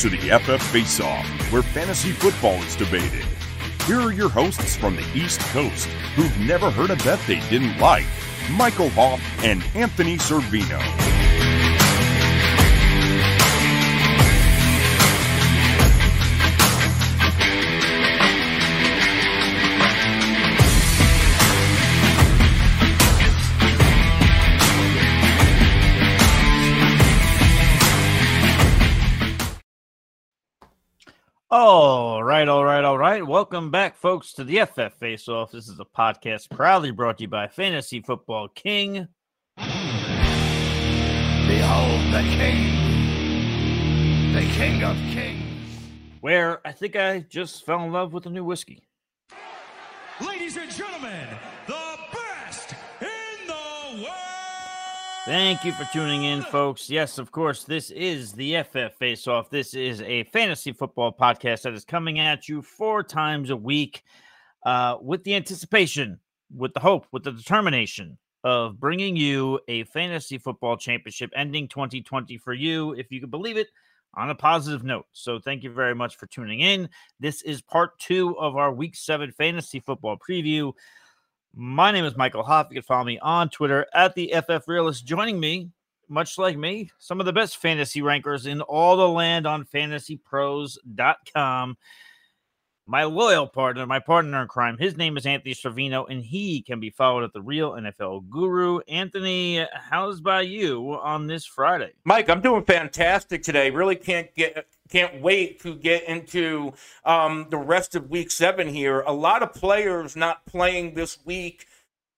To the FF Face Off, where fantasy football is debated. Here are your hosts from the East Coast who've never heard a bet they didn't like Michael Hauff and Anthony Cervino. All right, all right, all right. Welcome back, folks, to the FF Face Off. This is a podcast proudly brought to you by Fantasy Football King. Behold the king, the king of kings. Where I think I just fell in love with a new whiskey. Ladies and gentlemen, Thank you for tuning in, folks. Yes, of course, this is the FF Face Off. This is a fantasy football podcast that is coming at you four times a week uh, with the anticipation, with the hope, with the determination of bringing you a fantasy football championship ending 2020 for you, if you can believe it, on a positive note. So, thank you very much for tuning in. This is part two of our week seven fantasy football preview. My name is Michael Hauff. You can follow me on Twitter at the FF Realist. Joining me, much like me, some of the best fantasy rankers in all the land on fantasypros.com. My loyal partner, my partner in crime, his name is Anthony Cervino, and he can be followed at the Real NFL Guru. Anthony, how's by you on this Friday? Mike, I'm doing fantastic today. Really can't get can't wait to get into um, the rest of week seven here. A lot of players not playing this week.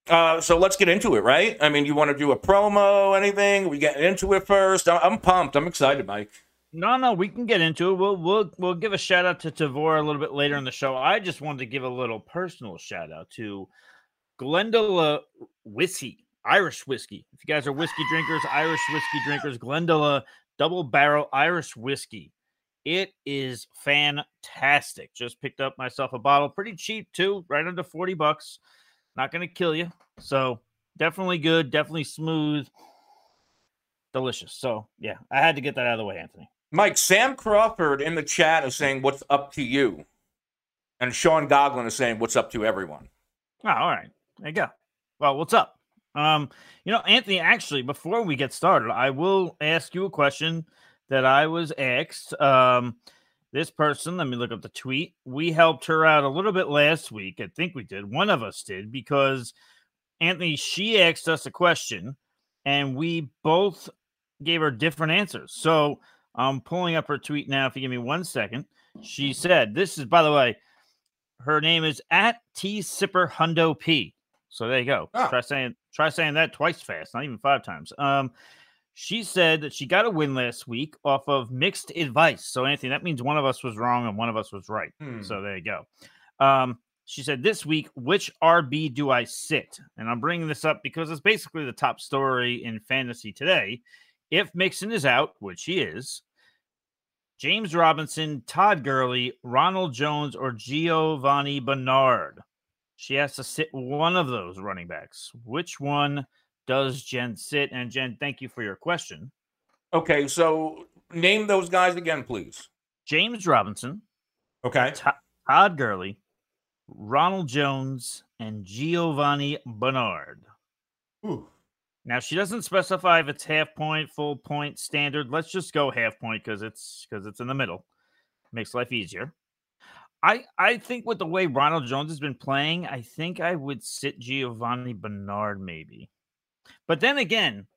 Uh, so let's get into it, right? I mean, you want to do a promo, anything? We get into it first. I'm, I'm pumped. I'm excited, Mike. No, no, we can get into it. We'll we'll we'll give a shout out to Tavor a little bit later in the show. I just wanted to give a little personal shout out to Glendalough Whiskey, Irish whiskey. If you guys are whiskey drinkers, Irish whiskey drinkers, Glendalough Double Barrel Irish whiskey. It is fantastic. Just picked up myself a bottle, pretty cheap too, right under 40 bucks. Not going to kill you. So, definitely good, definitely smooth, delicious. So, yeah, I had to get that out of the way, Anthony. Mike, Sam Crawford in the chat is saying, What's up to you? And Sean Goglin is saying, What's up to everyone? Oh, all right. There you go. Well, what's up? Um, you know, Anthony, actually, before we get started, I will ask you a question that I was asked. Um, this person, let me look up the tweet. We helped her out a little bit last week. I think we did. One of us did because Anthony, she asked us a question and we both gave her different answers. So I'm pulling up her tweet now. If you give me one second, she said, This is, by the way, her name is at T Sipper Hundo P. So there you go. Ah. Try saying try saying that twice fast, not even five times. Um, She said that she got a win last week off of mixed advice. So, Anthony, that means one of us was wrong and one of us was right. Hmm. So, there you go. Um, she said, This week, which RB do I sit? And I'm bringing this up because it's basically the top story in fantasy today. If Mixon is out, which he is, James Robinson, Todd Gurley, Ronald Jones, or Giovani Bernard. She has to sit one of those running backs. Which one does Jen sit? And Jen, thank you for your question. Okay, so name those guys again, please. James Robinson, Okay. To- Todd Gurley, Ronald Jones, and Giovani Bernard. Ooh. Now she doesn't specify if it's half point, full point, standard. Let's just go half point because it's because it's in the middle. Makes life easier. I I think with the way Ronald Jones has been playing, I think I would sit Giovani Bernard maybe. But then again,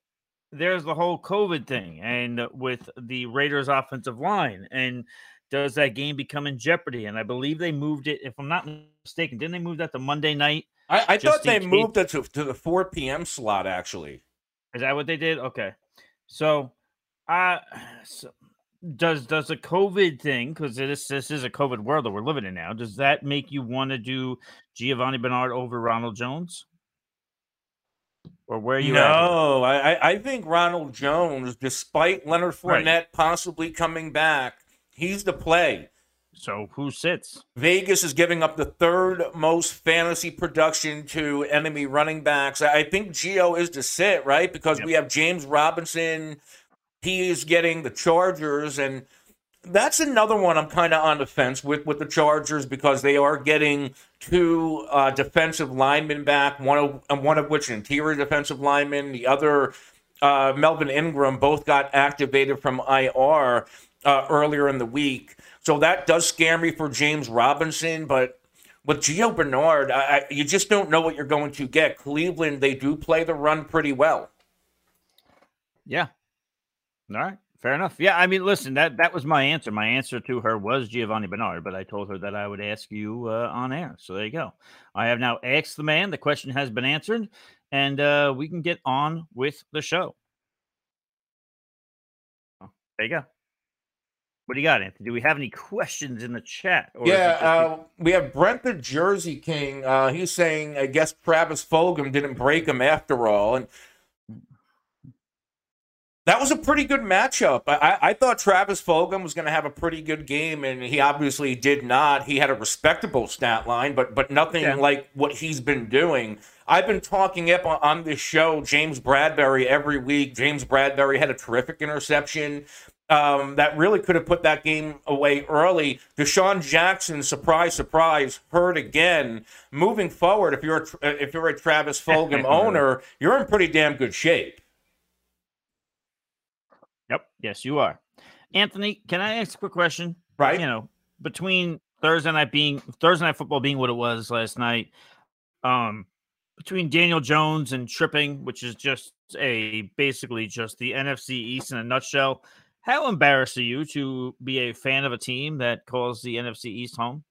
there's the whole COVID thing, and with the Raiders' offensive line, and does that game become in jeopardy? And I believe they moved it, if I'm not mistaken, didn't they move that to Monday night? I, I thought they moved it to, to the 4 p.m. slot, actually. Is that what they did? Okay. So, uh, so does does the COVID thing because this this is a COVID world that we're living in now? Does that make you want to do Giovani Bernard over Ronald Jones? Or where are you at? No, I, I- think Ronald Jones, despite Leonard Right. Fournette possibly coming back, he's the play. So who sits? Vegas is giving up the third most fantasy production to enemy running backs. I think Gio is to sit, right? Because we have James Robinson. He is getting the Chargers, and that's another one I'm kind of on the fence with with the Chargers because they are getting two uh, defensive linemen back. One of one of which an interior defensive lineman. The other, uh, Melvin Ingram, both got activated from IR uh, earlier in the week. So that does scare me for James Robinson, but with Gio Bernard, I, I, you just don't know what you're going to get. Cleveland, they do play the run pretty well. Yeah. All right. Fair enough. Yeah. I mean, listen, that that was my answer. My answer to her was Giovani Bernard, but I told her that I would ask you uh, on air. So there you go. I have now asked the man. The question has been answered, and uh, we can get on with the show. There you go. What do you got, Anthony? Do we have any questions in the chat? Or yeah, uh, we have Brent the Jersey King. Uh, he's saying, I guess Travis Fulgham didn't break him after all. And that was a pretty good matchup. I, I, I thought Travis Fulgham was going to have a pretty good game, and he obviously did not. He had a respectable stat line, but but nothing Yeah. like what he's been doing. I've been talking up on, on this show, James Bradberry, every week. James Bradberry had a terrific interception um, that really could have put that game away early. DeSean Jackson, surprise, surprise, hurt again. Moving forward, if you're a, if you're a Travis Fulgham owner, you're in pretty damn good shape. Yep. Yes, you are. Anthony, can I ask a quick question? Right. You know, between Thursday night being Thursday night football being what it was last night, um, between Daniel Jones and tripping, which is just a basically just the NFC East in a nutshell. How embarrassed are you to be a fan of a team that calls the NFC East home?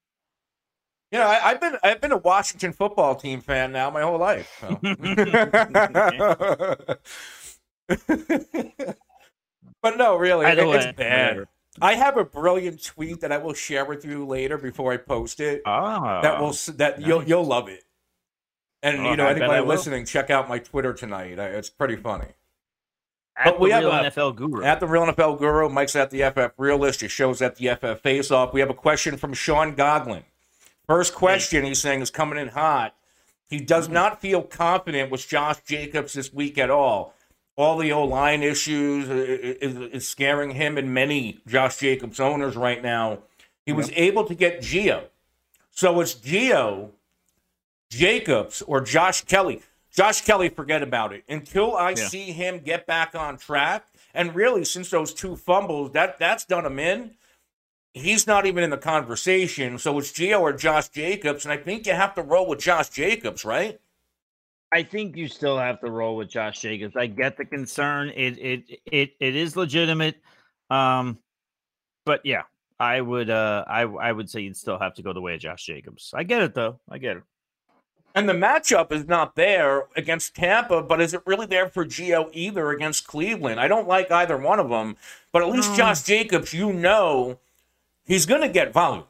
You know, I, I've been I've been a Washington football team fan now my whole life. so. but no, really, it- it's bad. I have a brilliant tweet that I will share with you later before I post it. Ah, that will s- that you'll you'll love it. And Oh, you know, I anybody listening, check out my Twitter tonight. It's pretty funny. At But we the have real a- NFL guru. At the Real NFL Guru, Mike's at the FF Realist. Your show's at the FF Face Off. We have a question from Sean Goglin. First question he's saying is coming in hot. He does mm-hmm. not feel confident with Josh Jacobs this week at all. All the O line issues i- i- is, is scaring him and many Josh Jacobs owners right now. He was able to get Gio. So it's Gio, Jacobs, or Josh Kelly. Josh Kelly, forget about it. Until I Yeah. see him get back on track, and really since those two fumbles, that that's done him in. He's not even in the conversation. So it's Gio or Josh Jacobs, and I think you have to roll with Josh Jacobs, right? I think you still have to roll with Josh Jacobs. I get the concern. It it it it is legitimate. Um but yeah, I would uh I I would say you'd still have to go the way of Josh Jacobs. I get it though. I get it. And the matchup is not there against Tampa, but is it really there for Gio either against Cleveland? I don't like either one of them, but at least Josh Jacobs, you know, he's going to get volume.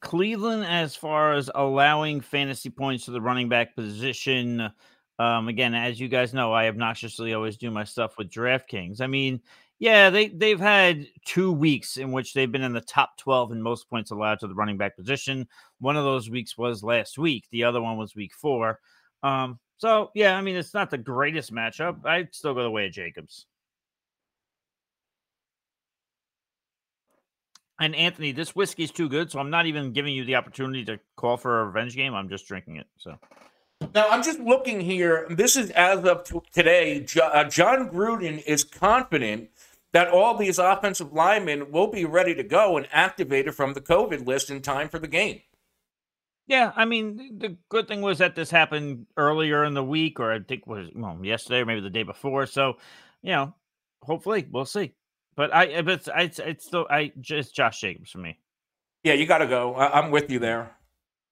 Cleveland, as far as allowing fantasy points to the running back position, um, again, as you guys know, I obnoxiously always do my stuff with DraftKings. I mean, yeah, they they've had two weeks in which they've been in the top twelve in most points allowed to the running back position. One of those weeks was last week. The other one was week four. Um, so yeah, I mean, it's not the greatest matchup. I'd still go the way of Jacobs. And Anthony, this whiskey's too good, so I'm not even giving you the opportunity to call for a revenge game. I'm just drinking it. So now I'm just looking here. This is as of today. Uh, Jon Gruden is confident that all these offensive linemen will be ready to go and activated from the COVID list in time for the game. Yeah, I mean, the good thing was that this happened earlier in the week, or I think was well, yesterday or maybe the day before. So, you know, hopefully we'll see. But I, but it's, it's, it's still, I just Josh Jacobs for me. Yeah, you got to go. I, am with you there.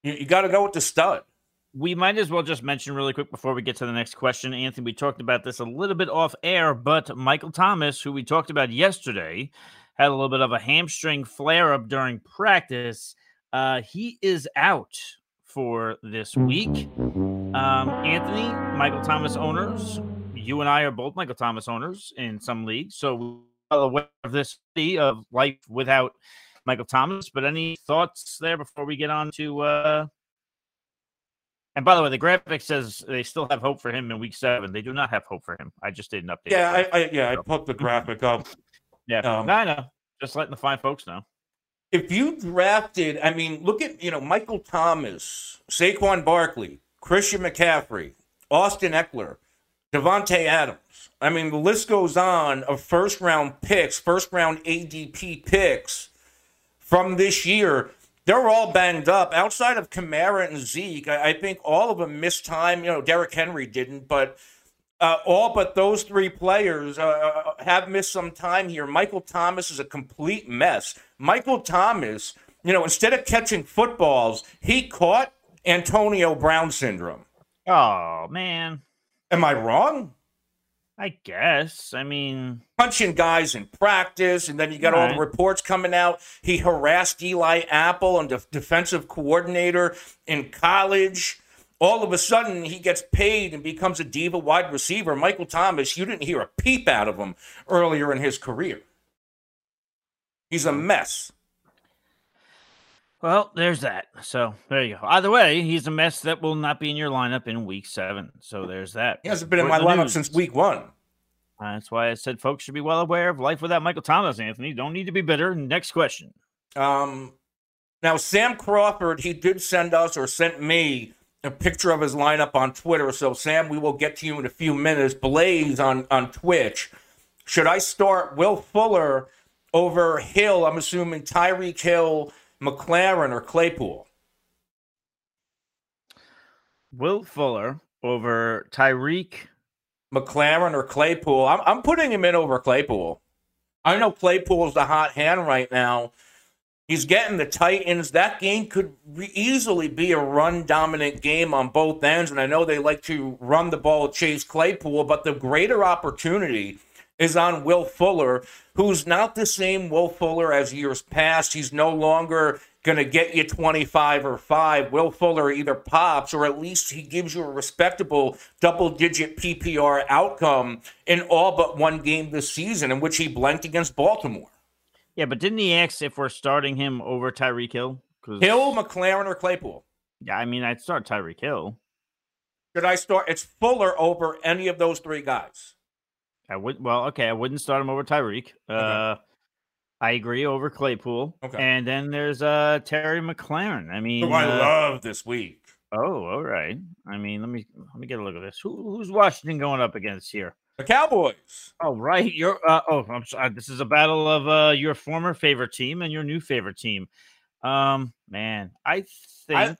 You, you got to go with the stud. We might as well just mention really quick before we get to the next question, Anthony. We talked about this a little bit off air, but Michael Thomas, who we talked about yesterday, had a little bit of a hamstring flare up during practice. Uh, he is out for this week. Um, Anthony, Michael Thomas owners, you and I are both Michael Thomas owners in some leagues, so we're aware of this of life without Michael Thomas. But any thoughts there before we get on to? Uh... And by the way, the graphic says they still have hope for him in week seven. They do not have hope for him. I just did an update. Yeah, I, I, yeah, I put the graphic up. yeah, um, no, no, just letting the fine folks know. If you drafted, I mean, look at you know Michael Thomas, Saquon Barkley, Christian McCaffrey, Austin Ekeler, Davante Adams. I mean, the list goes on of first round picks, first round ADP picks from this year. They're all banged up. Outside of Kamara and Zeke, I, I think all of them missed time. You know, Derrick Henry didn't, but uh, all but those three players uh, uh, have missed some time here. Michael Thomas is a complete mess. Michael Thomas, you know, instead of catching footballs, he caught Antonio Brown syndrome. Oh, man. Am I wrong? I guess. I mean, punching guys in practice, and then you got all, all the reports coming out. He harassed Eli Apple and the defensive coordinator in college. All of a sudden, he gets paid and becomes a diva wide receiver. Michael Thomas, you didn't hear a peep out of him earlier in his career. He's a mess. Well, there's that. So there you go. Either way, he's a mess that will not be in your lineup in week seven. So there's that. He hasn't been in my lineup news. since week one. Uh, that's why I said folks should be well aware of life without Michael Thomas, Anthony. Don't need to be bitter. Next question. Um, now, Sam Crawford, he did send us or sent me a picture of his lineup on Twitter. So, Sam, we will get to you in a few minutes. Blaze on, on Twitch. Should I start Will Fuller over Hill? I'm assuming Tyreek Hill McLaurin or Claypool? Will Fuller over Tyreek, McLaurin or Claypool. I'm, I'm putting him in over Claypool. I know Claypool's the hot hand right now. He's getting the Titans. That game could re- easily be a run dominant game on both ends. And I know they like to run the ball, chase Claypool, but the greater opportunity is on Will Fuller, who's not the same Will Fuller as years past. He's no longer going to get you 25 or 5. Will Fuller either pops or at least he gives you a respectable double digit PPR outcome in all but one game this season, in which he blanked against Baltimore. Yeah, but didn't he ask if we're starting him over Tyreek Hill? Hill, McLaurin, or Claypool? Yeah, I mean, I'd start Tyreek Hill. Should I start? It's Fuller over any of those three guys. I would. Well, okay, I wouldn't start him over Tyreek. Okay. Uh, I agree over Claypool. Okay, and then there's uh Terry McLaurin. I mean, who I uh, love this week. Oh, all right. I mean, let me let me get a look at this. Who, who's Washington going up against here? The Cowboys. Oh, right. You're. Uh, oh, I'm sorry. This is a battle of uh, your former favorite team and your new favorite team. Um, man, I think. I,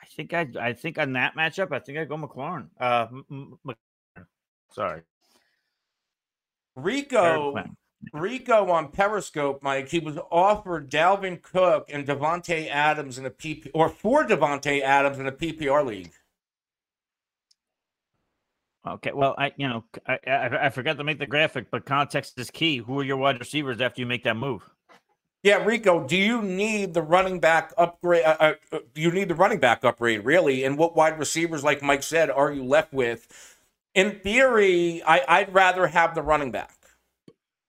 I think I, I think on that matchup, I think I go McLaurin. Uh, M- M- Sorry. Rico Rico on Periscope, Mike, he was offered Dalvin Cook and Davante Adams in a PP or for Davante Adams in a PPR league. Okay, well, I you know I, I, I forgot to make the graphic, but context is key. Who are your wide receivers after you make that move? Yeah, Rico, do you need the running back upgrade? Uh, uh, uh you need the running back upgrade, really? And what wide receivers, like Mike said, are you left with? In theory, I, would rather have the running back.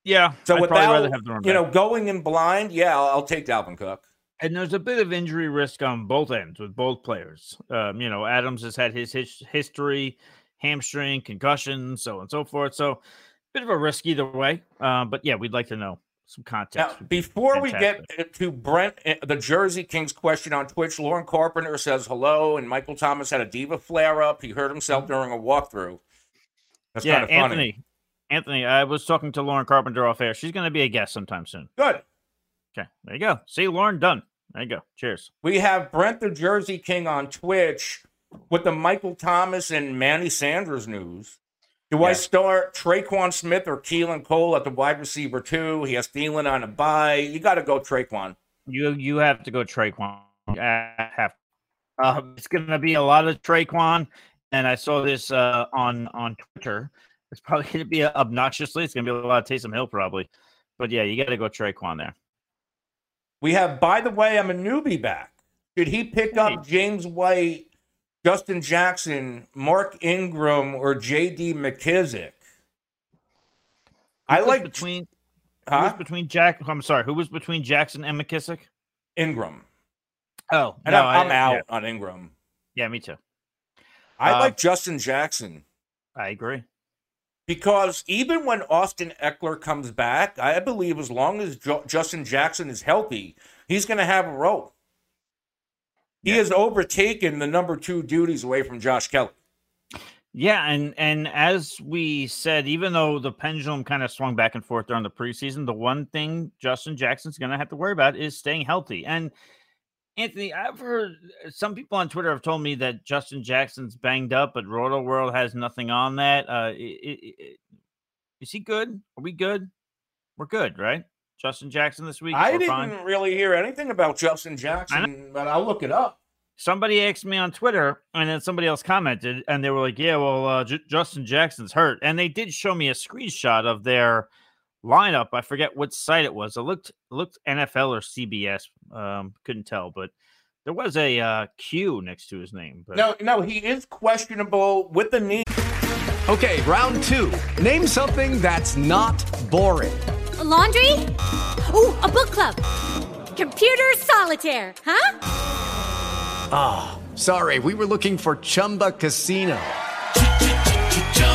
Yeah. So I'd without you know going in blind, yeah, I'll, I'll, take Dalvin Cook. And there's a bit of injury risk on both ends with both players. Um, you know, Adams has had his, his history hamstring, concussion, so on and so forth. So, bit of a risk either way. Uh, but yeah, we'd like to know some context. Now, before we get to Brent, eh, the Jersey Kings question on Twitch, Lauren Carpenter says hello, and Michael Thomas had a diva flare up. He hurt himself mm-hmm. during a walkthrough. That's yeah, kind of Anthony. Funny. Anthony, I was talking to Lauren Carpenter off air. She's going to be a guest sometime soon. Good. Okay, there you go. See, Lauren, done. There you go. Cheers. We have Brent the Jersey King on Twitch with the Michael Thomas and Manny Sanders news, do yeah. I start Tre'Quan Smith or Keelan Cole at the wide receiver too? He has Thielen on a bye. You got to go Tre'Quan. You you have to go Tre'Quan. have. Uh, it's going to be a lot of Tre'Quan, and I saw this uh, on on Twitter. It's probably going to be obnoxiously. It's going to be a lot of Taysom Hill probably, but yeah, you got to go Tre'Quan there. We have, by the way, I'm a newbie back. Did he pick hey. up James White Justin Jackson, Mark Ingram, or J.D. McKissic. I like between. Huh? Who was between Jack? I'm sorry. Who was between Jackson and McKissic? Ingram. Oh, and no, I'm, I, out yeah. on Ingram. Yeah, me too. I uh, like Justin Jackson. I agree. Because even when Austin Ekeler comes back, I believe as long as jo- Justin Jackson is healthy, he's going to have a role. He yeah. has overtaken the number two duties away from Josh Kelly. Yeah, and and as we said, even though the pendulum kind of swung back and forth during the preseason, the one thing Justin Jackson's going to have to worry about is staying healthy. And Anthony, I've heard some people on Twitter have told me that Justin Jackson's banged up, but Rotoworld has nothing on that. Uh, it, it, it, is he good? Are we good? We're good, right? Justin Jackson this week? I didn't fine. really hear anything about Justin Jackson, but I'll look it up. Somebody asked me on Twitter, and then somebody else commented, and they were like, "Yeah, well, uh, J- Justin Jackson's hurt," and they did show me a screenshot of their lineup. I forget what site it was. It looked it looked NFL or CBS. Um, couldn't tell, but there was a uh, Q next to his name. But... No, no, he is questionable with the knee. Okay, round two. Name something that's not boring a laundry? Ooh, a book club. Computer solitaire, huh? Ah, oh, sorry. We were looking for Chumba Casino.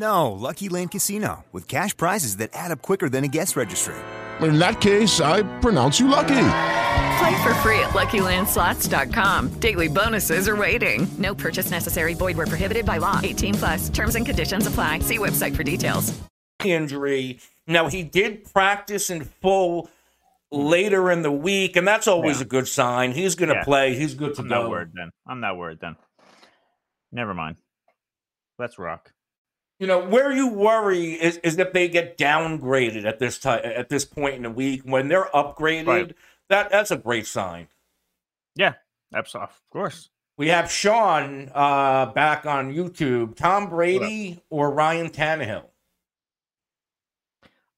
No, Lucky Land Casino, with cash prizes that add up quicker than a guest registry. In that case, I pronounce you lucky. Play for free at LuckyLandSlots.com. Daily bonuses are waiting. No purchase necessary. Void were prohibited by law. 18 plus. Terms and conditions apply. See website for details. Injury. Now he did practice in full later in the week, and that's always yeah. a good sign. He's going to yeah. play. He's good to I'm go. I'm not worried then. I'm not worried then. Never mind. Let's rock. You know where you worry is, is if they get downgraded at this time at this point in the week when they're upgraded. Right. That that's a great sign. Yeah, absolutely, of course. We have Sean uh, back on YouTube. Tom Brady or Ryan Tannehill?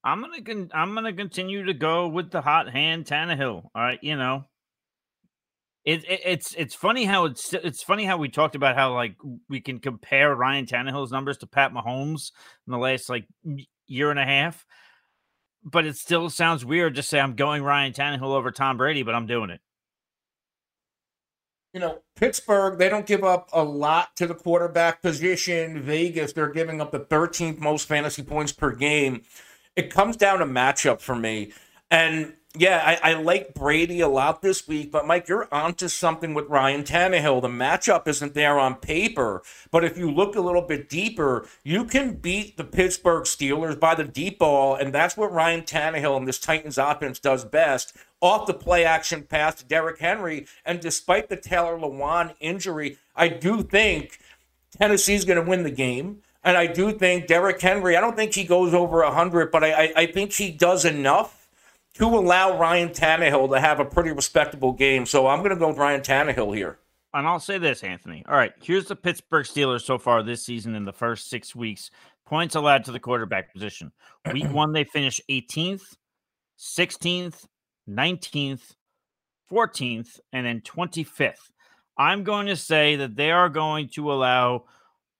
I'm gonna con- I'm gonna continue to go with the hot hand Tannehill. All right, you know, it, it, it's it's funny how it's it's funny how we talked about how like we can compare Ryan Tannehill's numbers to Pat Mahomes in the last like year and a half, but it still sounds weird to say I'm going Ryan Tannehill over Tom Brady, but I'm doing it. You know, Pittsburgh, they don't give up a lot to the quarterback position. Vegas, they're giving up the 13th most fantasy points per game. It comes down to matchup for me. And yeah, I, I like Brady a lot this week, but Mike, you're onto something with Ryan Tannehill. The matchup isn't there on paper, but if you look a little bit deeper, you can beat the Pittsburgh Steelers by the deep ball, and that's what Ryan Tannehill and this Titans offense does best. Off the play action pass to Derrick Henry, and despite the Taylor Lewan injury, I do think Tennessee's going to win the game. And I do think Derrick Henry, I don't think he goes over 100, but I, I, I think he does enough to allow Ryan Tannehill to have a pretty respectable game. So I'm going to go with Ryan Tannehill here. And I'll say this, Anthony. All right, here's the Pittsburgh Steelers so far this season in the first six weeks. Points allowed to the quarterback position. Week one, they finished 18th, 16th, 19th, 14th, and then 25th. I'm going to say that they are going to allow,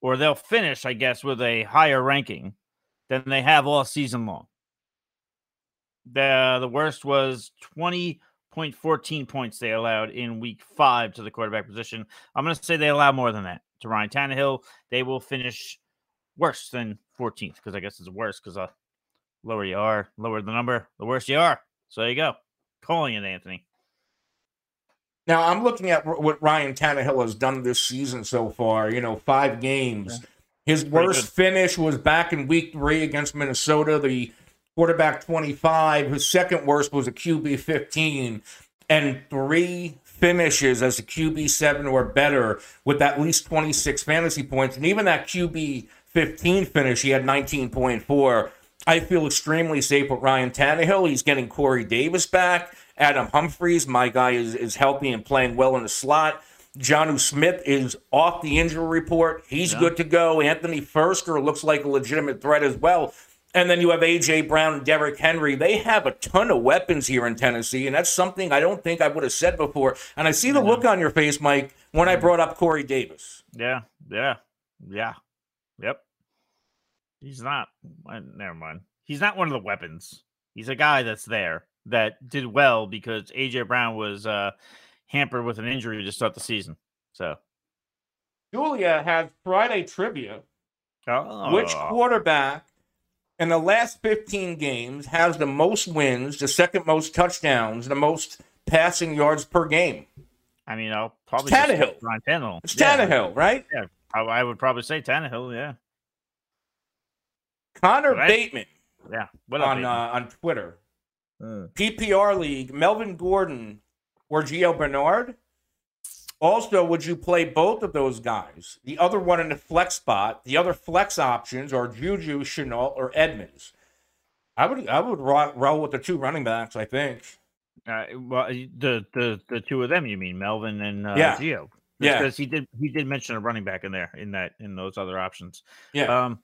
or they'll finish, I guess, with a higher ranking than they have all season long. The the worst was 20.14 points they allowed in week five to the quarterback position. I'm going to say they allow more than that to Ryan Tannehill. They will finish worse than 14th because I guess it's worse because uh, lower you are, lower the number, the worse you are. So there you go. Calling it, Anthony. Now I'm looking at what Ryan Tannehill has done this season so far. You know, five games. His worst finish was back in week three against Minnesota. The quarterback 25. His second worst was a QB 15, and three finishes as a QB 7 or better with at least 26 fantasy points. And even that QB 15 finish, he had 19.4. I feel extremely safe with Ryan Tannehill. He's getting Corey Davis back. Adam Humphries, my guy, is, is healthy and playing well in the slot. Jonnu Smith is off the injury report. He's yeah. good to go. Anthony Firkser looks like a legitimate threat as well. And then you have A.J. Brown and Derrick Henry. They have a ton of weapons here in Tennessee, and that's something I don't think I would have said before. And I see the look on your face, Mike, when I brought up Corey Davis. Yeah, yeah, yeah, yep. He's not. Never mind. He's not one of the weapons. He's a guy that's there that did well because A.J. Brown was uh, hampered with an injury to start the season. So, Julia has Friday trivia. Oh. Which quarterback in the last 15 games has the most wins, the second most touchdowns, the most passing yards per game. I mean, I'll probably it's Tannehill. Ryan Tannehill. It's yeah. Tannehill, right? Yeah, I would probably say Tannehill. Yeah. Connor right? Bateman. Yeah. What on uh, on Twitter. Mm. PPR league. Melvin Gordon or Gio Bernard. Also, would you play both of those guys? The other one in the flex spot. The other flex options are Juju, Shenault, or Edmonds. I would I would roll with the two running backs. I think. Uh, well, the the the two of them, you mean Melvin and uh, yeah. Gio? Yeah, because he did he did mention a running back in there in that in those other options. Yeah. Um,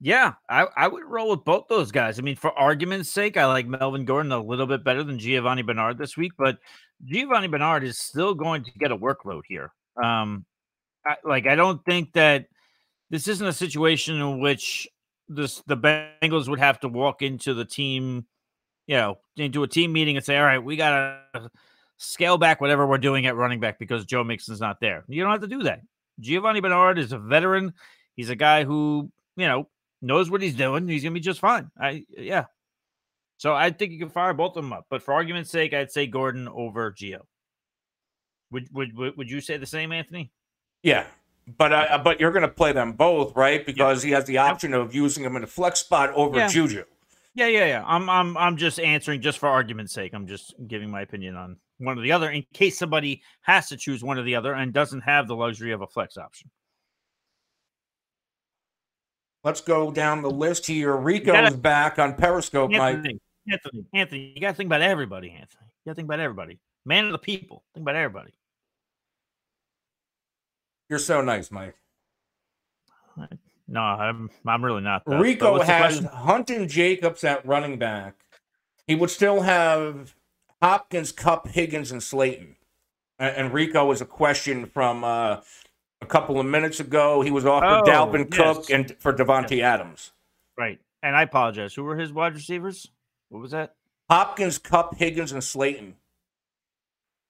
yeah, I, I would roll with both those guys. I mean, for argument's sake, I like Melvin Gordon a little bit better than Giovani Bernard this week, but Giovani Bernard is still going to get a workload here. Um, I, like I don't think that this isn't a situation in which this the Bengals would have to walk into the team, you know, into a team meeting and say, "All right, we got to scale back whatever we're doing at running back because Joe Mixon's not there." You don't have to do that. Giovani Bernard is a veteran. He's a guy who, you know, knows what he's doing. He's gonna be just fine. I yeah, so I think you can fire both of them up. But for argument's sake, I'd say Gordon over Gio. Would would would you say the same, Anthony? Yeah, but uh, but you're going to play them both, right? Because yep. he has the option of using them in a flex spot over yeah. Juju. Yeah, yeah, yeah. I'm I'm I'm just answering just for argument's sake. I'm just giving my opinion on one or the other in case somebody has to choose one or the other and doesn't have the luxury of a flex option. Let's go down the list here. Rico's gotta, back on Periscope, Anthony, Mike. Anthony, Anthony, you got to think about everybody, Anthony. You got to think about everybody. Man of the people. Think about everybody. You're so nice, Mike. No, I'm I'm really not. Though. Rico has Hunting Jacobs at running back. He would still have Hopkins, Kupp, Higgins, and Slayton. And Rico was a question from uh, a couple of minutes ago. He was off oh, Dalvin yes. Cook and for Davante yes. Adams. Right. And I apologize. Who were his wide receivers? What was that? Hopkins, Kupp, Higgins, and Slayton.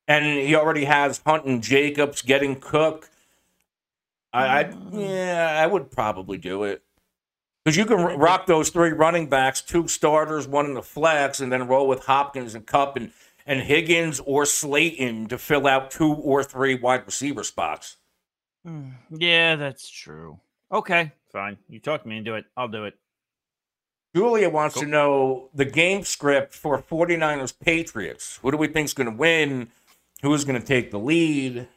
And he already has Hunt and Jacobs getting Cook. I, I mm. yeah, I would probably do it. Because you can r- rock those three running backs, two starters, one in the flex, and then roll with Hopkins and Kupp and, and Higgins or Slayton to fill out two or three wide receiver spots. Hmm, Yeah, that's true. Okay, fine. You talked me into it. I'll do it. Julia wants to know the game script for 49ers Patriots. Who do we think is going to win? Who is going to take the lead?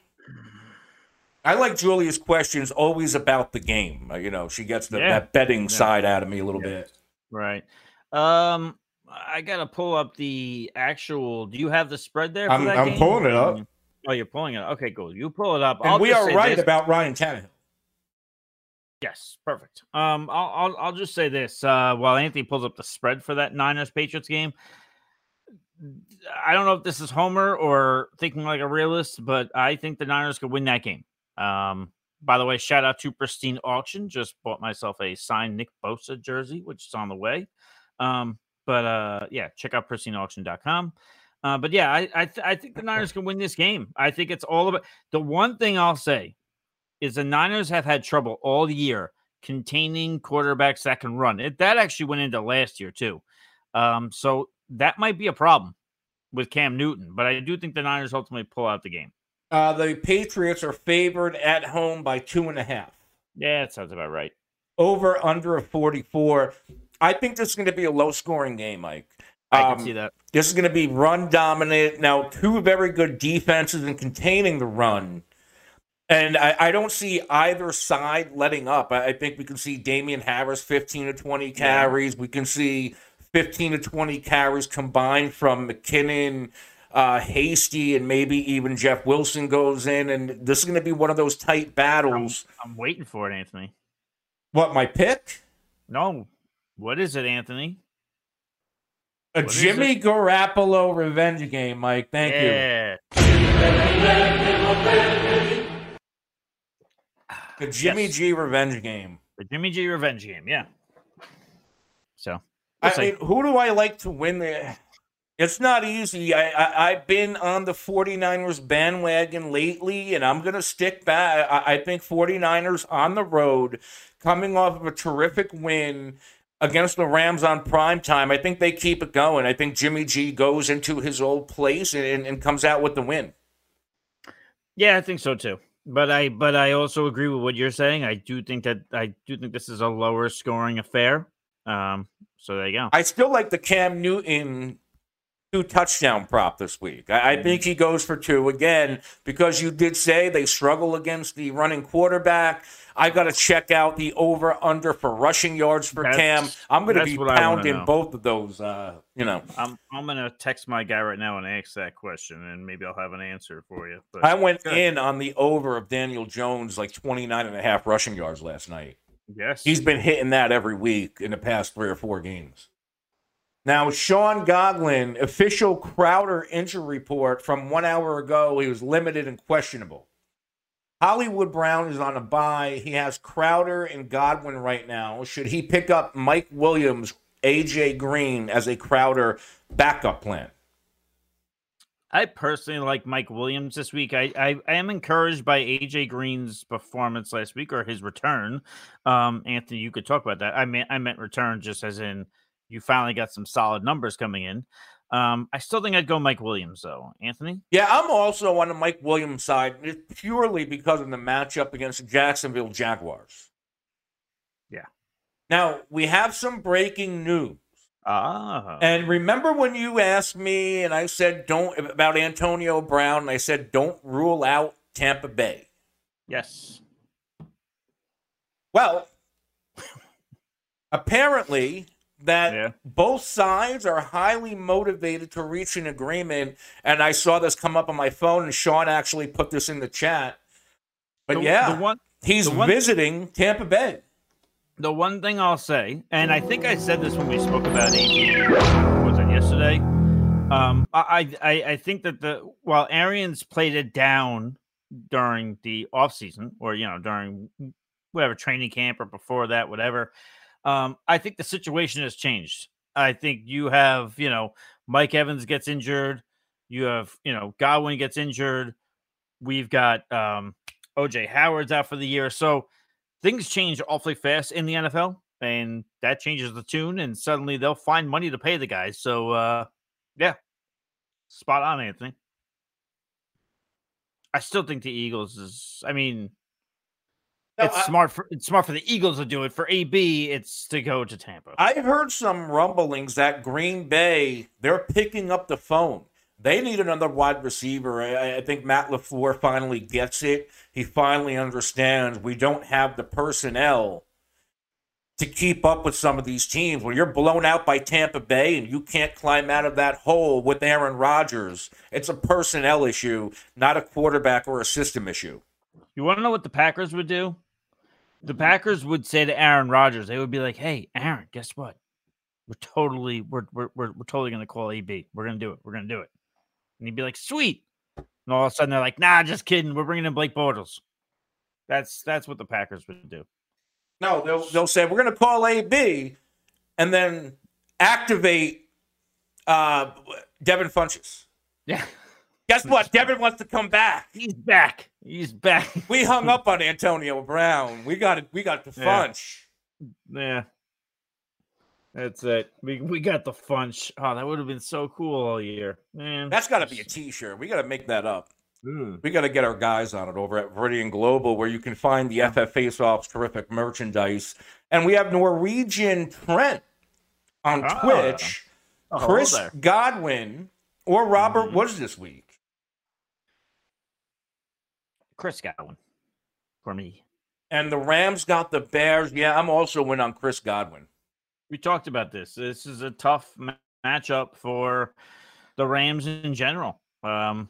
I like Julia's questions always about the game. Uh, You know, she gets the, Yeah. that betting Yeah. side out of me a little bit. Right. Um, I gotta pull up the actual. Do you have the spread there? For I'm- I'm pulling it up. Oh, you're pulling it. Okay, cool. You pull it up. And I'll we are right this. about Ryan Tannehill. Yes, perfect. Um, I'll, I'll I'll just say this. Uh, while Anthony pulls up the spread for that Niners Patriots game, I don't know if this is Homer or thinking like a realist, but I think the Niners could win that game. Um, by the way, shout out to Pristine Auction. Just bought myself a signed Nick Bosa jersey, which is on the way. Um, but uh, yeah, check out pristineauction.com. Uh, but yeah, I I, th- I think the Niners can win this game. I think it's all about the one thing I'll say is the Niners have had trouble all year containing quarterbacks that can run. It, that actually went into last year too. Um, so that might be a problem with Cam Newton, but I do think the Niners ultimately pull out the game. Uh, the Patriots are favored at home by two and a half. Yeah, that sounds about right. Over under a 44. I think this is going to be a low scoring game, Mike. I Um, can see that. This is going to be run dominant. Now, two very good defenses in containing the run. And I, I don't see either side letting up. I, I think we can see Damien Harris 15 to 20 carries. We can see 15 to 20 carries combined from McKinnon, uh, Hasty, and maybe even Jeff Wilson goes in. And this is going to be one of those tight battles. I'm waiting for it, Anthony. What, my pick? No. What is it, Anthony? A What Jimmy Garoppolo revenge game, Mike. Thank you. The Jimmy G revenge game. The Jimmy G revenge game. Yeah. So I mean, who do I like to win there? It's not easy. I, I, I've been on the 49ers bandwagon lately, and I'm going to stick back. I, I think 49ers on the road, coming off of a terrific win against the Rams on prime time. I think they keep it going. I think Jimmy G goes into his old place and, and comes out with the win. Yeah, I think so too. But I but I also agree with what you're saying. I do think that I do think this is a lower scoring affair. Um, so there you go. I still like the Cam Newton two touchdown prop this week. I, I think he goes for two again because you did say they struggle against the running quarterback. I got to check out the over under for rushing yards for That's- Cam. I'm going to be what I wanna pounding both of those. Uh, you know, I'm I'm gonna text my guy right now and ask that question, and maybe I'll have an answer for you. But I went Good. in on the over of Daniel Jones like 29 and a half rushing yards last night. Yes, He's been hitting that every week in the past three or four games. Now, Sean Goglin, official Crowder injury report from one hour ago, he was limited and questionable. Hollywood Brown is on a bye. He has Crowder and Godwin right now. Should he pick up Mike Williams, AJ Green as a Crowder backup plan? I personally like Mike Williams this week. I, I, I am encouraged by AJ Green's performance last week or his return. Um, Anthony, you could talk about that. I meant I meant return just as in you finally got some solid numbers coming in. Um, I still think I'd go Mike Williams though. Anthony, Yeah, I'm also on the Mike Williams side it's purely because of the matchup against the Jacksonville Jaguars. Yeah. Now, we have some breaking news. ah, And remember when you asked me and I said don't about Antonio Brown and I said don't rule out Tampa Bay. yes, Well, apparently that Yeah. both sides are highly motivated to reach an agreement and I saw this come up on my phone and Sean actually put this in the chat. But The- yeah, the one- he's one- visiting Tampa Bay. The one thing I'll say, and I think I said this when we spoke about AJ, was it yesterday? Um, I, I I think that the while Arians played it down during the offseason or you know during whatever training camp or before that, whatever. Um, I think the situation has changed. I think you have, you know, Mike Evans gets injured, you have, you know, Godwin gets injured, we've got um OJ Howard's out for the year. So things change awfully fast in the NFL. and that changes the tune, and suddenly they'll find money to pay the guys. So, uh, yeah, spot on, Anthony. I still think the Eagles is. I mean, No, it's I- smart for it's smart for the Eagles to do it. For AB, it's to go to Tampa. I heard some rumblings that Green Bay they're picking up the phone. They need another wide receiver. I, I think Matt Lafleur finally gets it. He finally understands we don't have the personnel to keep up with some of these teams. When you're blown out by Tampa Bay and you can't climb out of that hole with Aaron Rodgers, it's a personnel issue, not a quarterback or a system issue. You want to know what the Packers would do? The Packers would say to Aaron Rodgers, they would be like, "Hey, Aaron, guess what? We're totally we're we're we're, we're totally going to call AB. We're going to do it. We're going to do it." And he'd be like, "Sweet." And all of a sudden they're like, "Nah, just kidding. We're bringing in Blake Bortles." That's that's what the Packers would do. No, they'll, they'll say, we're going to call AB and then activate uh, Devin Funchess. Yeah. Guess what? Devin wants to come back. He's back. He's back. We hung up on Antonio Brown. We got it. We got the Yeah. funch. Yeah. That's it. We we got the funch. Oh, that would have been so cool all year. Man. That's got to be a T-shirt. We got to make that up. Mm. We got to get our guys on it over at Veridian Global, where you can find the FF Face Off's terrific merchandise. And we have Norwegian Trent on Ah. Twitch. Oh, Chris. Godwin or Robert Woods this week. Chris Godwin for me. And the Rams got the Bears. Yeah, I'm also in on Chris Godwin. We talked about this. This is a tough ma- matchup for the Rams in general. Um,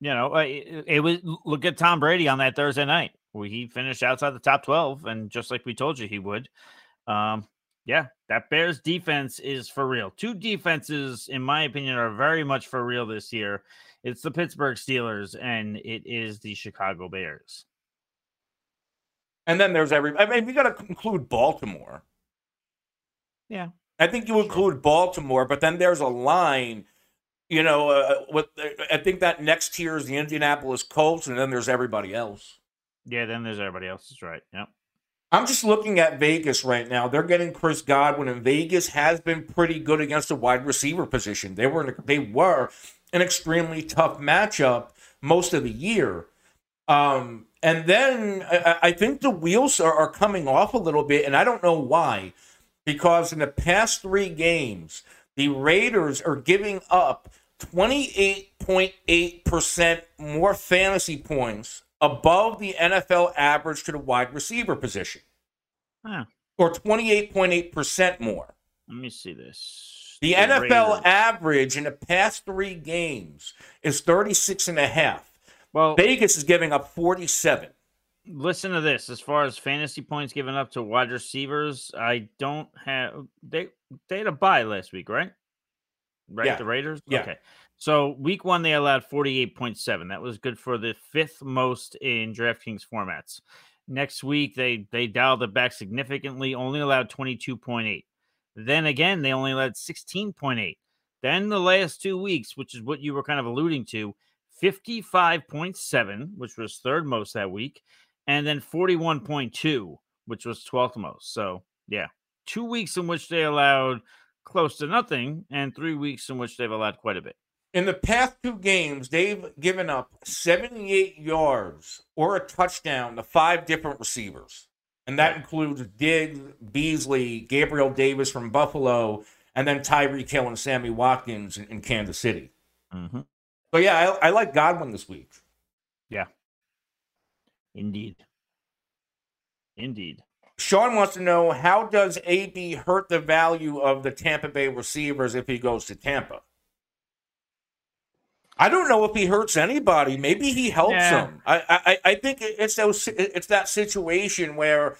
you know, it, it was look at Tom Brady on that Thursday night where he finished outside the top 12 and just like we told you he would. Um, yeah, that Bears defense is for real. Two defenses in my opinion are very much for real this year. It's the Pittsburgh Steelers and it is the Chicago Bears. And then there's every. I mean, we got to include Baltimore. Yeah. I think you include Baltimore, but then there's a line. You know, uh, with I think that next tier is the Indianapolis Colts, and then there's everybody else. Yeah, then there's everybody else. That's right. Yep. I'm just looking at Vegas right now. They're getting Chris Godwin, and Vegas has been pretty good against the wide receiver position. They were they were an extremely tough matchup most of the year. Um, and then I, I think the wheels are, are coming off a little bit, and I don't know why. Because in the past three games, the Raiders are giving up 28.8% more fantasy points above the NFL average to the wide receiver position, Huh. or 28.8% more. Let me see this. The NFL Raiders. average in the past three games is 36 and a half. Well, Vegas is giving up 47. listen to this. As far as fantasy points given up to wide receivers, I don't have they they had a bye last week, right? Right, Yeah. the Raiders. Yeah. Okay, so week one they allowed forty eight point seven. That was good for the fifth most in DraftKings formats. Next week they they dialed it back significantly, only allowed twenty two point eight. Then again, they only allowed sixteen point eight. Then the last two weeks, which is what you were kind of alluding to, 55.7, which was third most that week, and then 41.2, which was 12th most. So, yeah, two weeks in which they allowed close to nothing, and three weeks in which they've allowed quite a bit. In the past two games, they've given up 78 yards or a touchdown to five different receivers. And that includes Diggs, Beasley, Gabriel Davis from Buffalo, and then Tyreek Hill and Sammy Watkins in, in Kansas City. Mm-hmm. So, yeah, I, I like Godwin this week. Yeah. Indeed. Indeed. Sean wants to know how does AB hurt the value of the Tampa Bay receivers if he goes to Tampa? I don't know if he hurts anybody. Maybe he helps Yeah. them. I, I I think it's those it's that situation where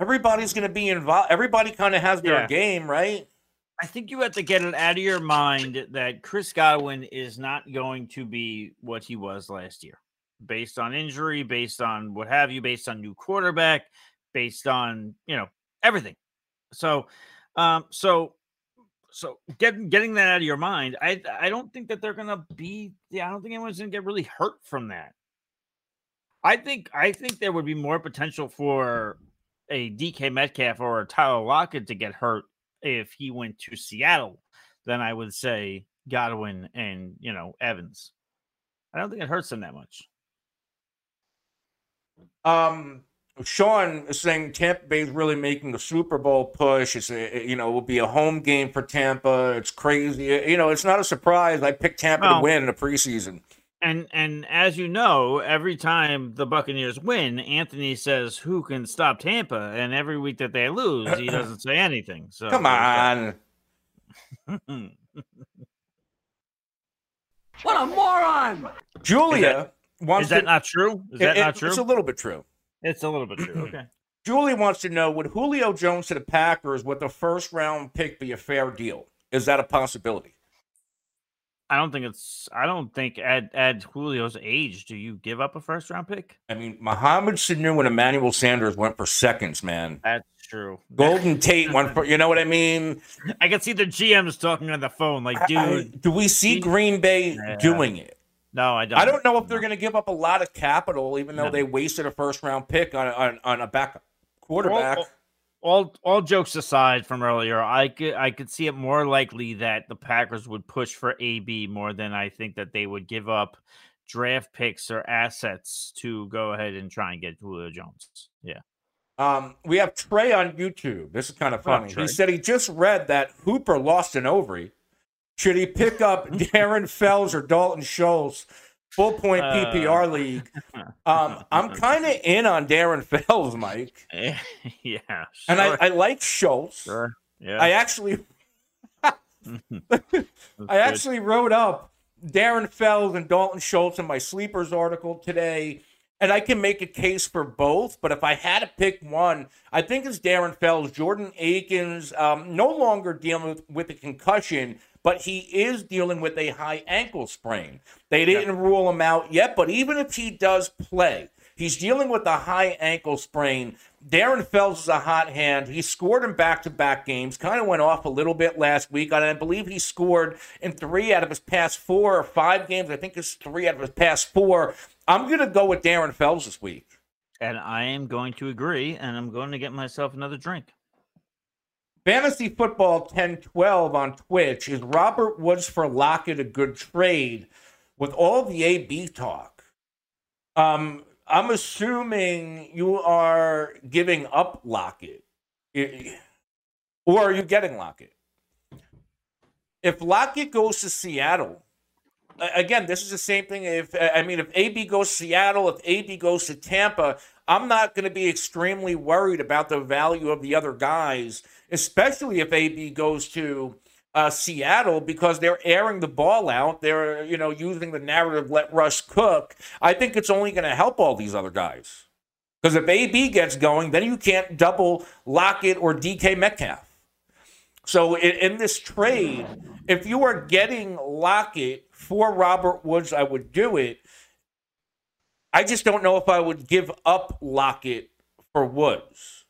everybody's going to be involved. Everybody kind of has their Yeah. game, right? I think you have to get it out of your mind that Chris Godwin is not going to be what he was last year, based on injury, based on what have you, based on new quarterback, based on you know everything. So, um, so, so getting getting that out of your mind, I I don't think that they're gonna be. Yeah, I don't think anyone's gonna get really hurt from that. I think I think there would be more potential for a DK Metcalf or a Tyler Lockett to get hurt if he went to Seattle, then I would say Godwin and you know Evans. I don't think it hurts them that much. Um, Sean is saying Tampa Bay is really making a Super Bowl push. It's a, you know, it will be a home game for Tampa. It's crazy. You know, it's not a surprise. I picked Tampa Well- to win in the preseason. And and as you know, every time the Buccaneers win, Anthony says who can stop Tampa, and every week that they lose, he doesn't say anything. So Come on. on. What a moron! Julia wants is that to- not true? Is It- that it- not true? It's a little bit true. It's a little bit true. Okay. Julie wants to know Would Julio Jones to the Packers with a first round pick be a fair deal? Is that a possibility? I don't think it's. I don't think at at Julio's age, do you give up a first round pick? I mean, Mohamed Sanu and Emmanuel Sanders went for seconds, man. That's true. Golden Tate went for, you know what I mean? I can see the GMs talking on the phone, like, I- dude. do we see Green Bay Yeah. doing it? No, I don't. I don't know if they're going to give up a lot of capital, even though No. they wasted a first round pick on, on, on a backup quarterback. All, all, all jokes aside from earlier, I could I could see it more likely that the Packers would push for AB more than I think that they would give up draft picks or assets to go ahead and try and get Julio Jones. Yeah. Um, we have Trey on YouTube. This is kind of funny. Trey? he said he just read that Hooper lost an ovary. Should he pick up Darren Fells or Dalton Schultz? Full point Uh, PPR league. Um, I'm kind of in on Darren Fells, Mike, yeah. Sure. and I, I like Schultz. sure. Yeah. I actually, I actually wrote up Darren Fells and Dalton Schultz in my sleepers article today, and I can make a case for both. But if I had to pick one, I think it's Darren Fells. Jordan Akins, um, no longer dealing with, with a concussion, but he is dealing with a high ankle sprain. They didn't rule him out yet, but even if he does play, he's dealing with a high ankle sprain. Darren Fells is a hot hand. He scored in back to back games, kind of went off a little bit last week. I believe he scored in three out of his past four or five games. I think it's three out of his past four. I'm going to go with Darren Fells this week. and I am going to agree, and I'm going to get myself another drink. Fantasy Football 1012 on Twitch. Is Robert Woods for Lockett a good trade with all the AB talk? Um, I'm assuming you are giving up Lockett. Or are you getting Lockett? If Lockett goes to Seattle, again, this is the same thing. If I mean, if AB goes to Seattle, if AB goes to Tampa, I'm not going to be extremely worried about the value of the other guys, especially if AB goes to uh, Seattle because they're airing the ball out. They're you know using the narrative "let Russ cook." I think it's only going to help all these other guys because if AB gets going, then you can't double Lockett or DK Metcalf. So in, in this trade, if you are getting Lockett for Robert Woods, I would do it. I just don't know if I would give up Lockett for Woods.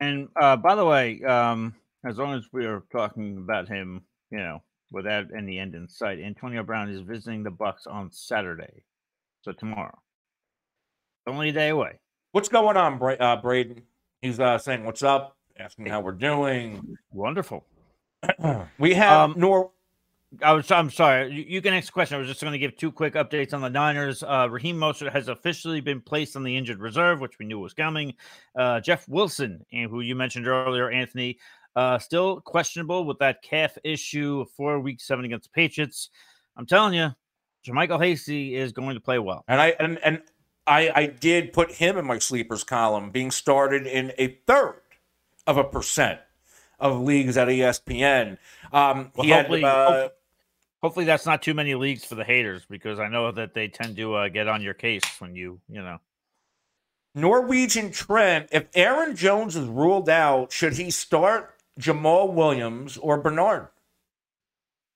And uh, by the way, um, as long as we are talking about him, you know, without any end in sight, Antonio Brown is visiting the Bucks on Saturday, so tomorrow. Only a day away. What's going on, Bra- uh, Braden? He's uh, saying what's up, asking how we're doing. Wonderful. we have Um, Nor. I was. I'm sorry. You, you can ask a question. I was just going to give two quick updates on the Niners. Uh, Raheem Mostert has officially been placed on the injured reserve, which we knew was coming. Uh, Jeff Wilson, and who you mentioned earlier, Anthony, uh, still questionable with that calf issue for Week Seven against the Patriots. I'm telling you, JaMycal Hasty is going to play well. And I and and I I did put him in my sleepers column, being started in a third of a percent of leagues at ESPN. Um, Well, he had uh, hopefully, that's not too many leagues for the haters because I know that they tend to uh, get on your case when you, you know. Norwegian Trent. If Aaron Jones is ruled out, should he start Jamaal Williams or Bernard?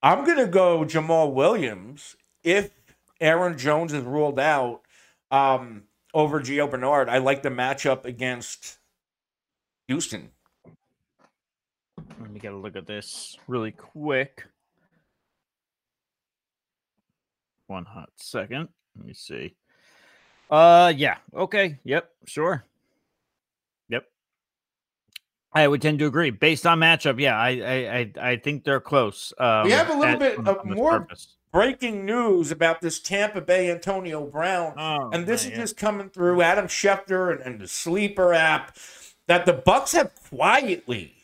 I'm going to go Jamaal Williams if Aaron Jones is ruled out um, over Gio Bernard. I like the matchup against Houston. Let me get a look at this really quick. One hot second. Let me see. Uh yeah. Okay. Yep. Sure. Yep. I would tend to agree. Based on matchup, yeah, I I I, I think they're close. Um, we have a little at- bit of more purpose. breaking news about this Tampa Bay Antonio Brown. Oh, and this man, is just coming through Adam Schefter and, and the Sleeper app that the Bucks have quietly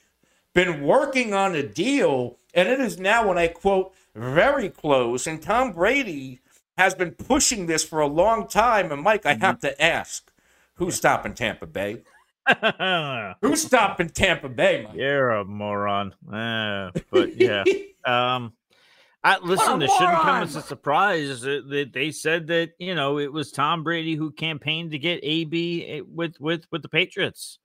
been working on a deal, and it is now, when I quote, very close. And Tom Brady has been pushing this for a long time. And Mike, I have to ask, who's stopping Tampa Bay? Who's stopping Tampa Bay, Mike? You're a moron. Uh, but yeah. um I, listen, this shouldn't come as a surprise that that they said that you know it was Tom Brady who campaigned to get AB with with with the Patriots.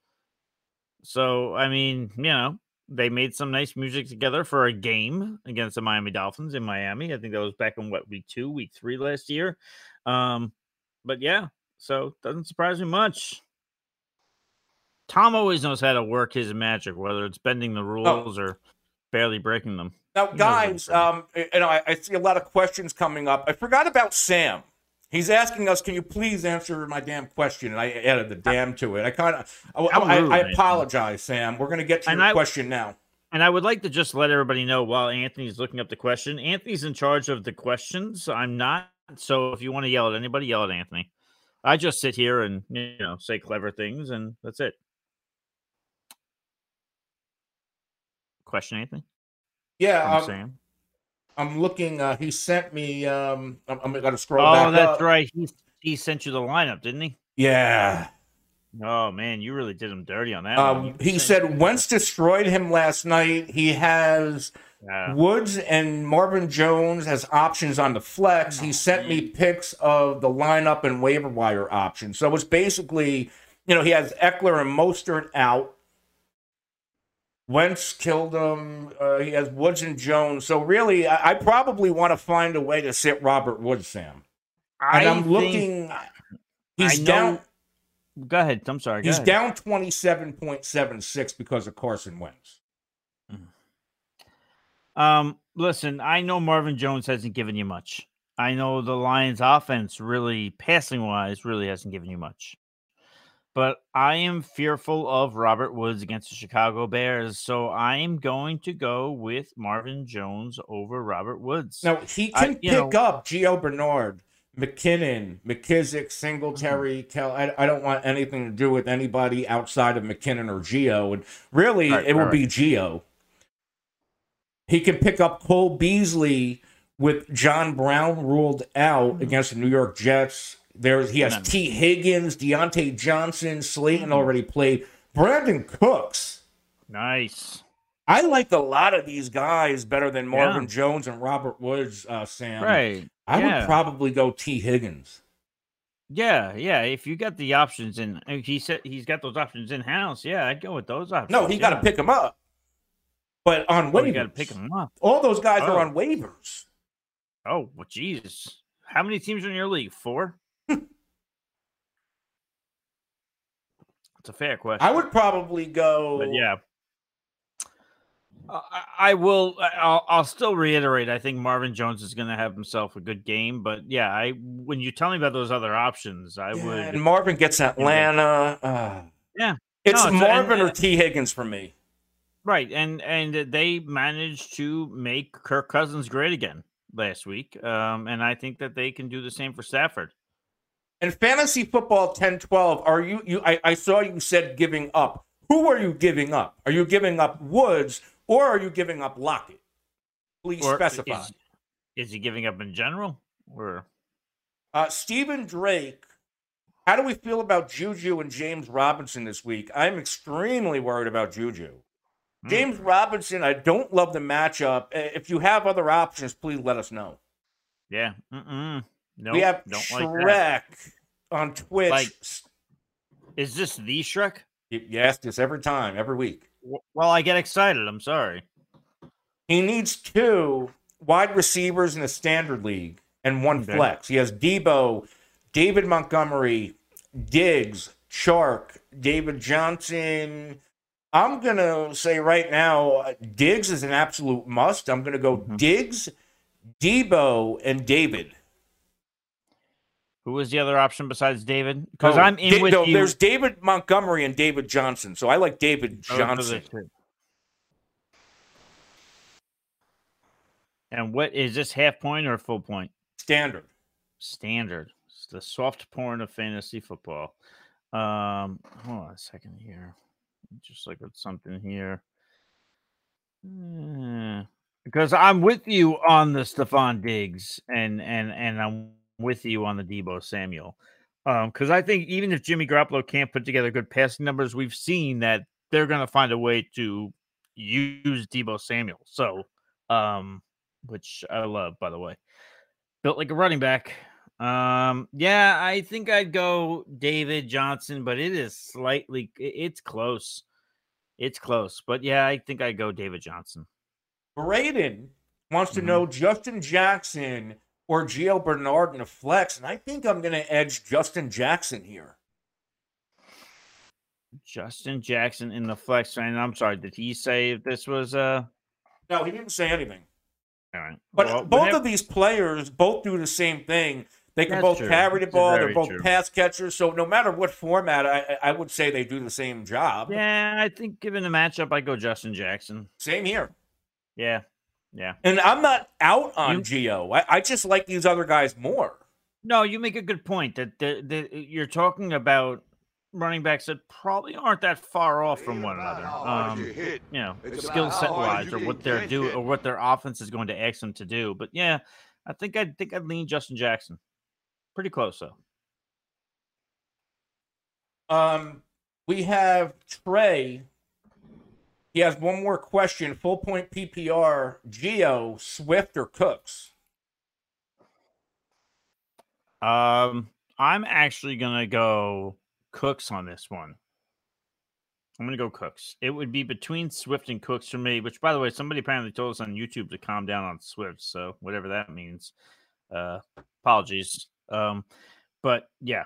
So I mean, you know, they made some nice music together for a game against the Miami Dolphins in Miami. I think that was back in what week two, week three last year. Um, but yeah, so doesn't surprise me much. Tom always knows how to work his magic, whether it's bending the rules or barely breaking them. Now, guys, um, and I, I see a lot of questions coming up. I forgot about Sam. He's asking us, "Can you please answer my damn question?" And I added the damn to it. I kind of, I, I, I apologize, Sam. We're going to get to And your I- question now. And I would like to just let everybody know while Anthony's looking up the question, Anthony's in charge of the questions. I'm not. So if you want to yell at anybody, yell at Anthony. I just sit here and you know say clever things, and that's it. Question, Anthony? Yeah, um, Sam. I'm looking. Uh, he sent me. Um, I'm, I'm going to scroll back Oh, that's up. right. He he sent you the lineup, didn't he? Yeah. Oh man, you really did him dirty on that. one. Um, he said Wentz destroyed him last night. He has Yeah. Woods and Marvin Jones as options on the flex. He sent me pics of the lineup and waiver wire options. So it's basically, you know, he has Ekeler and Mostert out. Wentz killed him. Uh, he has Woods and Jones. So really, I, I probably want to find a way to sit Robert Woods, Sam. And I I'm looking. He's know- down. Go ahead. I'm sorry. He's ahead. down twenty seven point seven six because of Carson Wentz. Um, listen, I know Marvin Jones hasn't given you much. I know the Lions offense really passing wise really hasn't given you much. But I am fearful of Robert Woods against the Chicago Bears, so I am going to go with Marvin Jones over Robert Woods. Now he can you pick know- up Gio Bernard, McKinnon, McKissic, Singletary, Mm-hmm. Kel. I, I don't want anything to do with anybody outside of McKinnon or Gio, and really Right, it will right, be Gio. He can pick up Cole Beasley with John Brown ruled out against the New York Jets. There's he has. Tee Higgins, Diontae Johnson, Slayton Mm-hmm. already played. Brandin Cooks. Nice. I like a lot of these guys better than Marvin Yeah. Jones and Robert Woods, uh, Sam. Right. I yeah. would probably go Tee Higgins. Yeah, yeah. If you got the options in, uh, he said he's got those options in house. Yeah, I'd go with those options. No, he got to pick him up. But on Oh, waivers, you got to pick them up. all those guys Oh. are on waivers. Oh, well, Jesus. How many teams are in your league? Four? It's a fair question. I would probably go. But yeah. Uh, I, I will. I- I'll, I'll still reiterate. I think Marvin Jones is going to have himself a good game. But yeah, I when you tell me about those other options, I Yeah, would. and Marvin gets Atlanta. Uh, Yeah, it's No, it's- Marvin and- or Tee Higgins for me. right, and and they managed to make Kirk Cousins great again last week, um, and I think that they can do the same for Stafford. And fantasy football 10 12, are you, you I, I saw you said giving up. Who are you giving up? Are you giving up Woods or are you giving up Lockett? Please Or specify. Is, is he giving up in general, or Uh, Stephen Drake, how do we feel about Juju and James Robinson this week? I'm extremely worried about Juju. Hmm. James Robinson, I don't love the matchup. Uh, If you have other options, please let us know. yeah? Mm-mm. No, we have don't Shrek like that. on Twitch. Like- Is this the Shrek? you ask this every time, every week. Well, I get excited. I'm sorry. He needs two wide receivers in the standard league and one Okay. flex. He has Deebo, David Montgomery, Diggs, Chark, David Johnson. I'm going to say right now, uh, Diggs is an absolute must. I'm going to go Mm-hmm. Diggs, Deebo, and David. Who was the other option besides David? Because Oh, I'm in Da- with no, you. There's David Montgomery and David Johnson. So I like David the Johnson. And what is this half point or full point? Standard. Standard. It's the soft porn of fantasy football. Um, hold on a second here. Just look at something here. Eh, Because I'm with you on the Stefon Diggs and and and I'm with you on the Deebo Samuel. Um, because I think even if Jimmy Garoppolo can't put together good passing numbers, we've seen that they're gonna find a way to use Deebo Samuel. So um, which I love, by the way. Built like a running back. Um, yeah, I think I'd go David Johnson, but it is slightly, it's close. It's close. But yeah, I think I'd go David Johnson. Braden wants Mm-hmm. to know Justin Jackson or Gio Bernard in a flex, and I think I'm going to edge Justin Jackson here. Justin Jackson in the flex. And I'm sorry, did he say if this was uh No, he didn't say anything. all right. But Well, both whenever- of these players both do the same thing. They can That's both true. carry the ball. They're both true. pass catchers. So no matter what format, I, I- I would say they do the same job. Yeah, I think given the matchup, I go Justin Jackson. Same here. Yeah. Yeah. And I'm not out on You- Gio. I, I just like these other guys more. No, you make a good point that the, the, you're talking about running backs that probably aren't that far off from one another. Um, you know, skill set wise, or what they're do, or what their offense is going to ask them to do. But yeah, I think I think I'd lean Justin Jackson. Pretty close though. Um, we have Trey. He has one more question. Full point PPR. Gio, Swift, or Cooks? Um, I'm actually gonna go Cooks on this one. I'm gonna go Cooks. It would be between Swift and Cooks for me. Which, by the way, somebody apparently told us on YouTube to calm down on Swift. So whatever that means. Uh, apologies. Um, but yeah,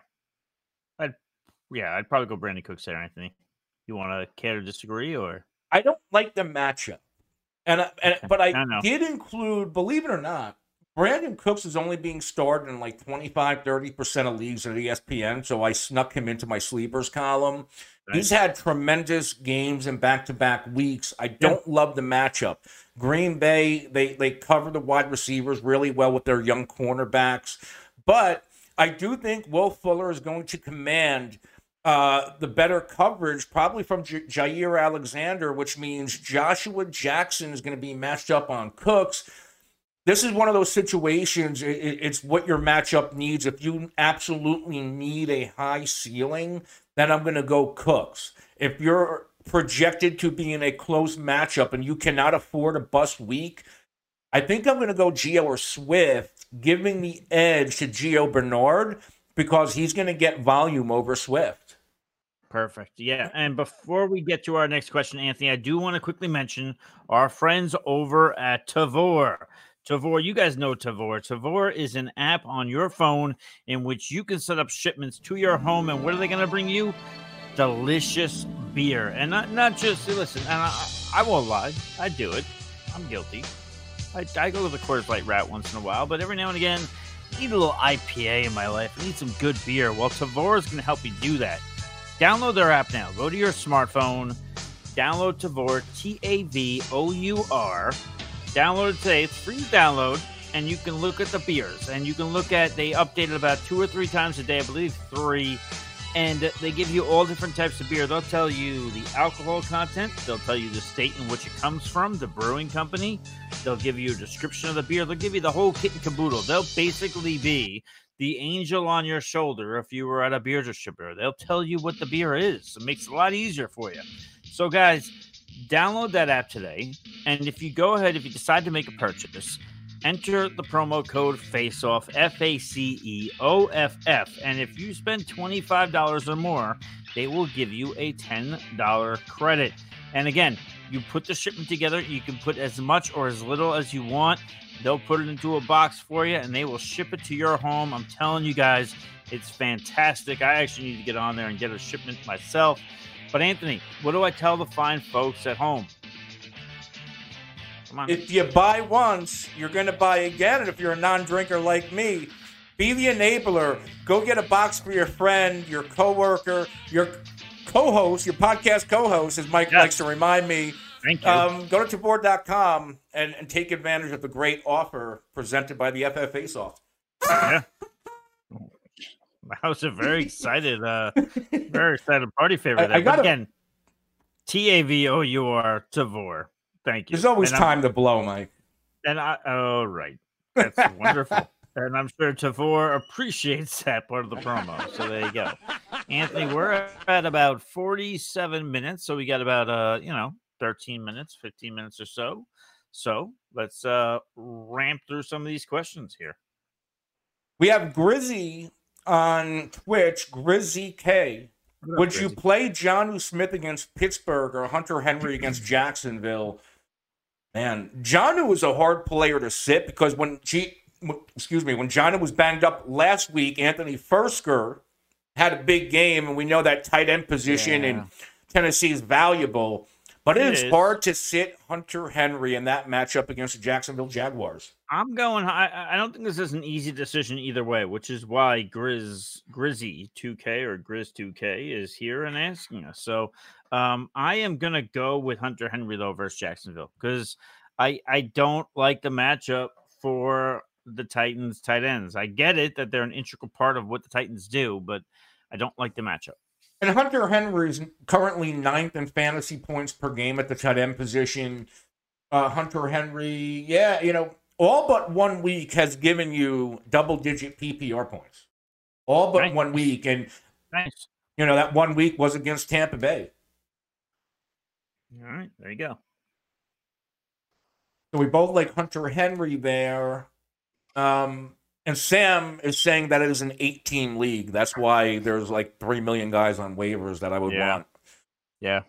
I'd yeah, I'd probably go Brandin Cooks there, Anthony. You want to care to disagree or? I don't like the matchup. And, uh, and but I, I did include, believe it or not, Brandin Cooks is only being started in like 25, 30% of leagues at ESPN. So I snuck him into my sleepers column. He's had tremendous games in back to back weeks. I don't love the matchup. Green Bay, they, they cover the wide receivers really well with their young cornerbacks. But I do think Will Fuller is going to command uh, the better coverage, probably from J- Jaire Alexander, which means Joshua Jackson is going to be matched up on Cooks. This is one of those situations. i- i- It's what your matchup needs. If you absolutely need a high ceiling, then I'm going to go Cooks. If you're projected to be in a close matchup and you cannot afford a bust week, I think I'm going to go Gio or Swift, giving the edge to Gio Bernard because he's going to get volume over Swift. Perfect. Yeah. And before we get to our next question, Anthony, I do want to quickly mention our friends over at Tavour. Tavour, you guys know Tavour. Tavour is an app on your phone in which you can set up shipments to your home. And what are they going to bring you? Delicious beer. And not, not just, listen, and I, I won't lie, I do it. I'm guilty. I, I go to the Coors Light route once in a while, but every now and again, I need a little IPA in my life. I need some good beer. Well, Tavour is going to help you do that. Download their app now. Go to your smartphone, download Tavour, T A V O U R. Download it today. It's free to download, and you can look at the beers. And you can look at, they update it about two or three times a day, I believe three. And they give you all different types of beer. They'll tell you the alcohol content, they'll tell you the state in which it comes from, the brewing company. They'll give you a description of the beer. They'll give you the whole kit and caboodle. They'll basically be the angel on your shoulder if you were at a beer distributor. They'll tell you what the beer is. It makes it a lot easier for you. So, guys, download that app today. And if you go ahead, if you decide to make a purchase, enter the promo code FACEOFF, F A C E O F F. And if you spend $25 or more, they will give you a $10 credit. And again, you put the shipment together, you can put as much or as little as you want. They'll put it into a box for you and they will ship it to your home. I'm telling you guys, it's fantastic. I actually need to get on there and get a shipment myself. But Anthony, what do I tell the fine folks at home? Come on. If you buy once, you're going to buy again. And if you're a non drinker like me, Be the enabler. Go get a box for your friend, your coworker, your co-host, your podcast co-host, as Mike likes to remind me. Thank you. Um, go to Tavour.com and, and take advantage of the great offer presented by the FF Face Off. Yeah. I was a very excited, uh, very excited party favorite. I- there. I gotta- again, T A V O U R Tavour. Thank you. There's always And I'm- time to blow, Mike. And I, oh, right. That's wonderful. And I'm sure Tavour appreciates that part of the promo. So there you go. Anthony, we're at about 47 minutes. So we got about, uh, you know, 13 minutes, 15 minutes or so. So let's uh ramp through some of these questions here. We have Grizzy on Twitch, Grizzy K. What up, Would you Grizzy? play Jonnu Smith against Pittsburgh or Hunter Henry against Jacksonville? Man, Jonnu was a hard player to sit because when G, w- excuse me, when Jonnu was banged up last week, Anthony Firkser had a big game, and we know that tight end position in Tennessee is valuable. But It it is is. hard to sit Hunter Henry in that matchup against the Jacksonville Jaguars. I'm going. I, I don't think this is an easy decision either way, which is why Grizz Grizzy 2K or Grizz 2K is here and asking us. So, um, I am gonna go with Hunter Henry though versus Jacksonville because I I don't like the matchup for the Titans tight ends. I get it that they're an integral part of what the Titans do, but I don't like the matchup. And Hunter Henry is currently ninth in fantasy points per game at the tight end position. Uh, Hunter Henry, yeah, you know, all but one week has given you double digit PPR points. All but Nice. one week. And, Nice. you know, that one week was against Tampa Bay. All right, there you go. So we both like Hunter Henry there. Um, and Sam is saying that it is an eight team league. That's why there's like 3 million guys on waivers that I would Yeah. want. Yeah.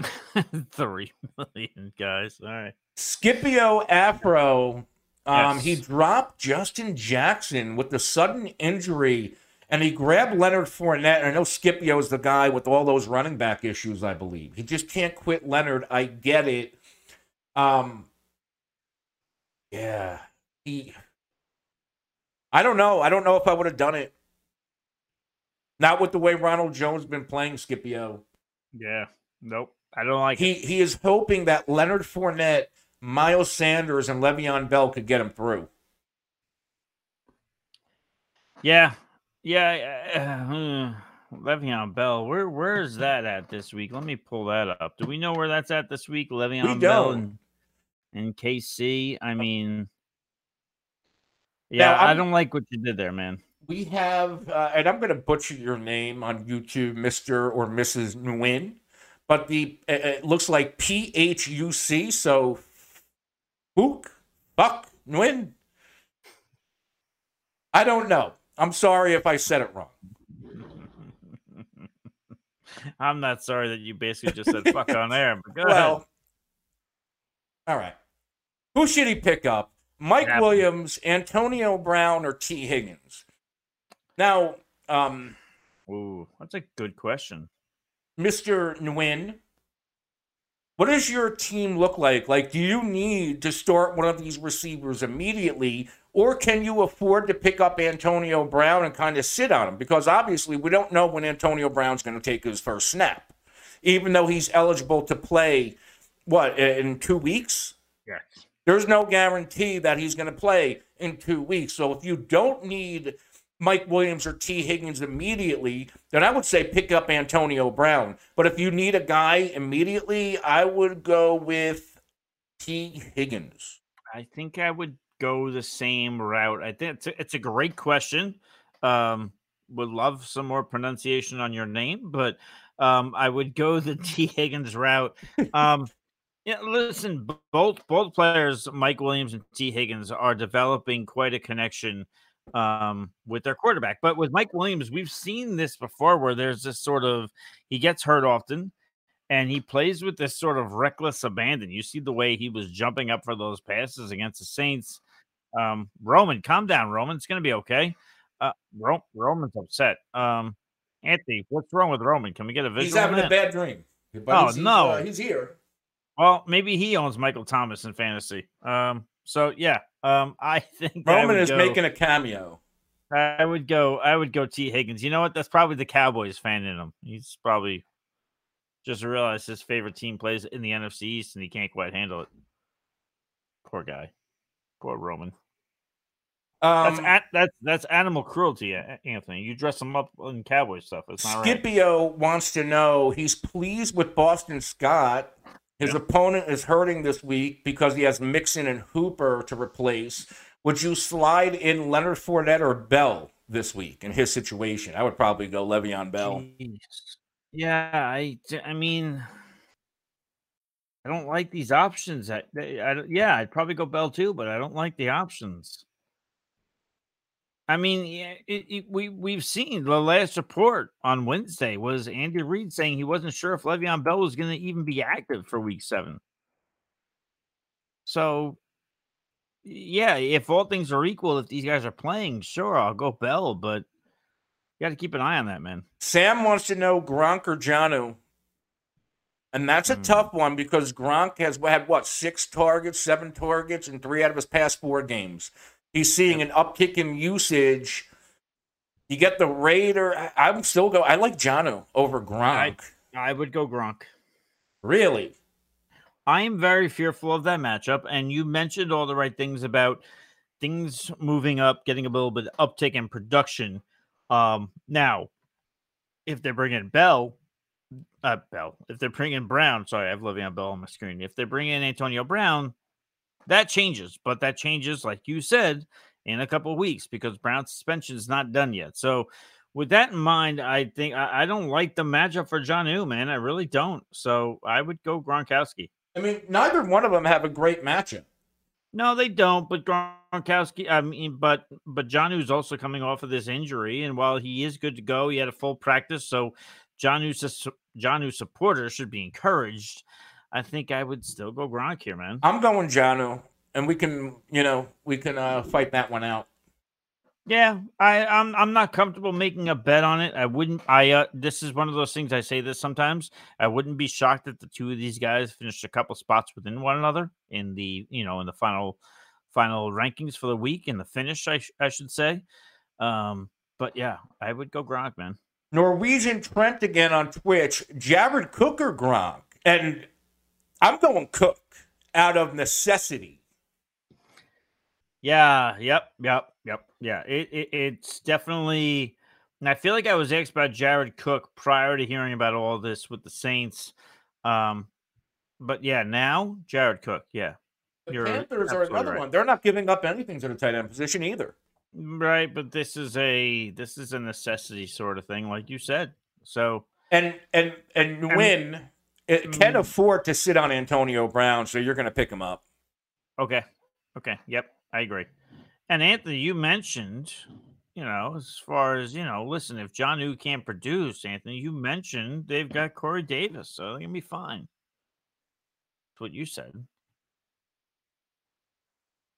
Three million guys. All right. Scipio Afro, um, he dropped Justin Jackson with the sudden injury, and he grabbed Leonard Fournette. And I know Scipio is the guy with all those running back issues, I believe. He just can't quit Leonard. I get it. Um, yeah, he. I don't know. I don't know if I would have done it. Not with the way Ronald Jones been playing Scipio. Yeah. Nope. I don't like He it. he is hoping that Leonard Fournette, Miles Sanders, and Le'Veon Bell could get him through. Yeah, yeah. Uh, Le'Veon Bell, where where is that at this week? Let me pull that up. Do we know where that's at this week? Le'Veon Bell don't. and, and KC. I mean, Now, yeah, I I'm- don't like what you did there, man. We have, uh, and I'm going to butcher your name on YouTube, Mister or Mrs. Nguyen, but the uh, it looks like P H U C. So, Hook, Buck, Nguyen. I don't know. I'm sorry if I said it wrong. I'm not sorry that you basically just said fuck on air. But go well, ahead. all right. Who should he pick up? Mike. Williams, Antonio Brown, or Tee Higgins? Now, um, Ooh, that's a good question. Mr. Nguyen, what does your team look like? Like, do you need to start one of these receivers immediately, or can you afford to pick up Antonio Brown and kind of sit on him? Because obviously, we don't know when Antonio Brown's going to take his first snap, even though he's eligible to play, what, in two weeks? Yes. There's no guarantee that he's going to play in two weeks. So if you don't need Mike Williams or Tee Higgins immediately, then I would say pick up Antonio Brown. But if you need a guy immediately, I would go with Tee Higgins. I think I would go the same route. I think it's a, it's a great question. Um, would love some more pronunciation on your name, but um, I would go the Tee Higgins route. Um, yeah, listen, both both players, Mike Williams and Tee Higgins, are developing quite a connection um, with their quarterback. But with Mike Williams, we've seen this before, where there's this sort of he gets hurt often and he plays with this sort of reckless abandon. You see the way he was jumping up for those passes against the Saints. Um, Roman, calm down, Roman. It's going to be okay. Uh, Ro- Roman's upset. Um, Anthony, what's wrong with Roman? Can we get a visual? He's having a bad dream. But Oh, he's, no. uh, he's here. Well, maybe he owns Michael Thomas in fantasy. Um, So yeah, um, I think Roman would is go- making a cameo. I would go. I would go Tee Higgins. You know what? That's probably the Cowboys fan in him. He's probably just realized his favorite team plays in the NFC East and he can't quite handle it. Poor guy. Poor Roman. that's Um, a- that's that's animal cruelty, Anthony. You dress him up in cowboy stuff. It's not right. Scipio wants to know he's pleased with Boston Scott. His opponent is hurting this week because he has Mixon and Hooper to replace. Would you slide in Leonard Fournette or Bell this week in his situation? I would probably go Le'Veon Bell. Jeez. Yeah, I I mean, I don't like these options. I, I don't- yeah, I'd probably go Bell too, but I don't like the options. I mean, it, it, we we've seen the last report on Wednesday was Andy Reid saying he wasn't sure if Le'Veon Bell was going to even be active for Week Seven. So, yeah, if all things are equal, if these guys are playing, sure, I'll go Bell, but you got to keep an eye on that, man. Sam wants to know Gronk or Jonnu. And that's a hmm. tough one because Gronk has had what six targets, seven targets, in three out of his past four games. He's seeing an uptick in usage. You get the Raider. I, I would still go. I like Jonnu over Gronk. I would go Gronk. Really? I am very fearful of that matchup. And you mentioned all the right things about things moving up, getting a little bit uptick in production. Um, now, if they're bringing Bell, uh, Bell, if they're bringing Brown, sorry, I have Le'Veon Bell on my screen. If they're bringing in Antonio Brown, that changes, but that changes, like you said, in a couple weeks because Brown's suspension is not done yet. So, with that in mind, I think I, I don't like the matchup for Jonnu, man. I really don't. So, I would go Gronkowski. I mean, neither one of them have a great matchup. No, they don't. But Gronkowski, I mean, but but John's also coming off of this injury, and while he is good to go, he had a full practice. So John's John's supporters should be encouraged. I think I would still go Gronk here, man. I'm going Jonnu, and we can, you know, we can uh, fight that one out. Yeah, I, I'm I'm not comfortable making a bet on it. I wouldn't. I uh, this is one of those things I say this sometimes. I wouldn't be shocked if the two of these guys finished a couple spots within one another in the you know in the final final rankings for the week in the finish. I sh- I should say. Um, but yeah, I would go Gronk, man. Norwegian Trent again on Twitch. Jared Cook or Gronk, and I'm going Cook out of necessity. Yeah. Yep. Yep. Yep. Yeah. It, it it's definitely. And I feel like I was asked about Jared Cook prior to hearing about all this with the Saints. Um, but yeah, now Jared Cook. Yeah. The You're Panthers are another right. one. They're not giving up anything to the tight end position either. Right, but this is a this is a necessity sort of thing, like you said. So And and and And- win it can afford to sit on Antonio Brown, so you're going to pick him up. okay, okay, yep, I agree. And Anthony, you mentioned, you know, as far as you know, listen, if Jonnu can't produce, Anthony, you mentioned they've got Corey Davis, so they're gonna be fine. That's what you said.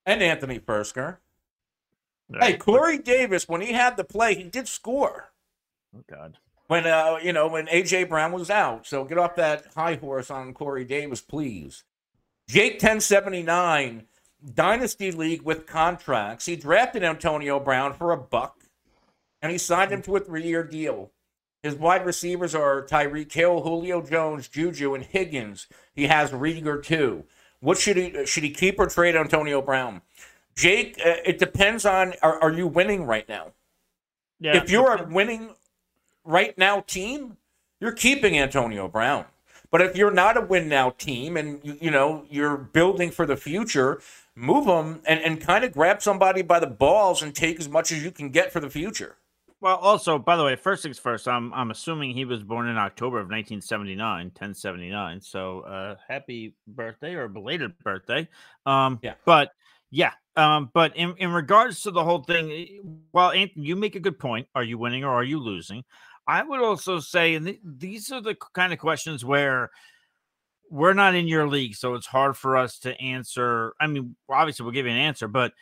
And Anthony Firkser. Hey, Right. Corey Davis, when he had the play, he did score. Oh God. When uh, you know, when AJ Brown was out. So get off that high horse on Corey Davis, please. Jake 1079, Dynasty League with contracts. He drafted Antonio Brown for a buck, and he signed him to a three-year deal. His wide receivers are Tyreek Hill, Julio Jones, Juju, and Higgins. He has Rieger too. What should he should he keep or trade Antonio Brown? Jake, uh, it depends on are, are you winning right now? Yeah. if you're a winning right now team, you're keeping Antonio Brown. But if you're not a win now team and you, you know you're building for the future, move them and, and kind of grab somebody by the balls and take as much as you can get for the future. Well, also, by the way, first things first, I'm I'm assuming he was born in October of 1979, 1079. So, uh, happy birthday or belated birthday. Um, Yeah. But yeah, um, but in in regards to the whole thing, eh, well, Anthony, you make a good point. Are you winning or are you losing? I would also say, and th- these are the kind of questions where we're not in your league, so it's hard for us to answer. I mean, obviously, we'll give you an answer, but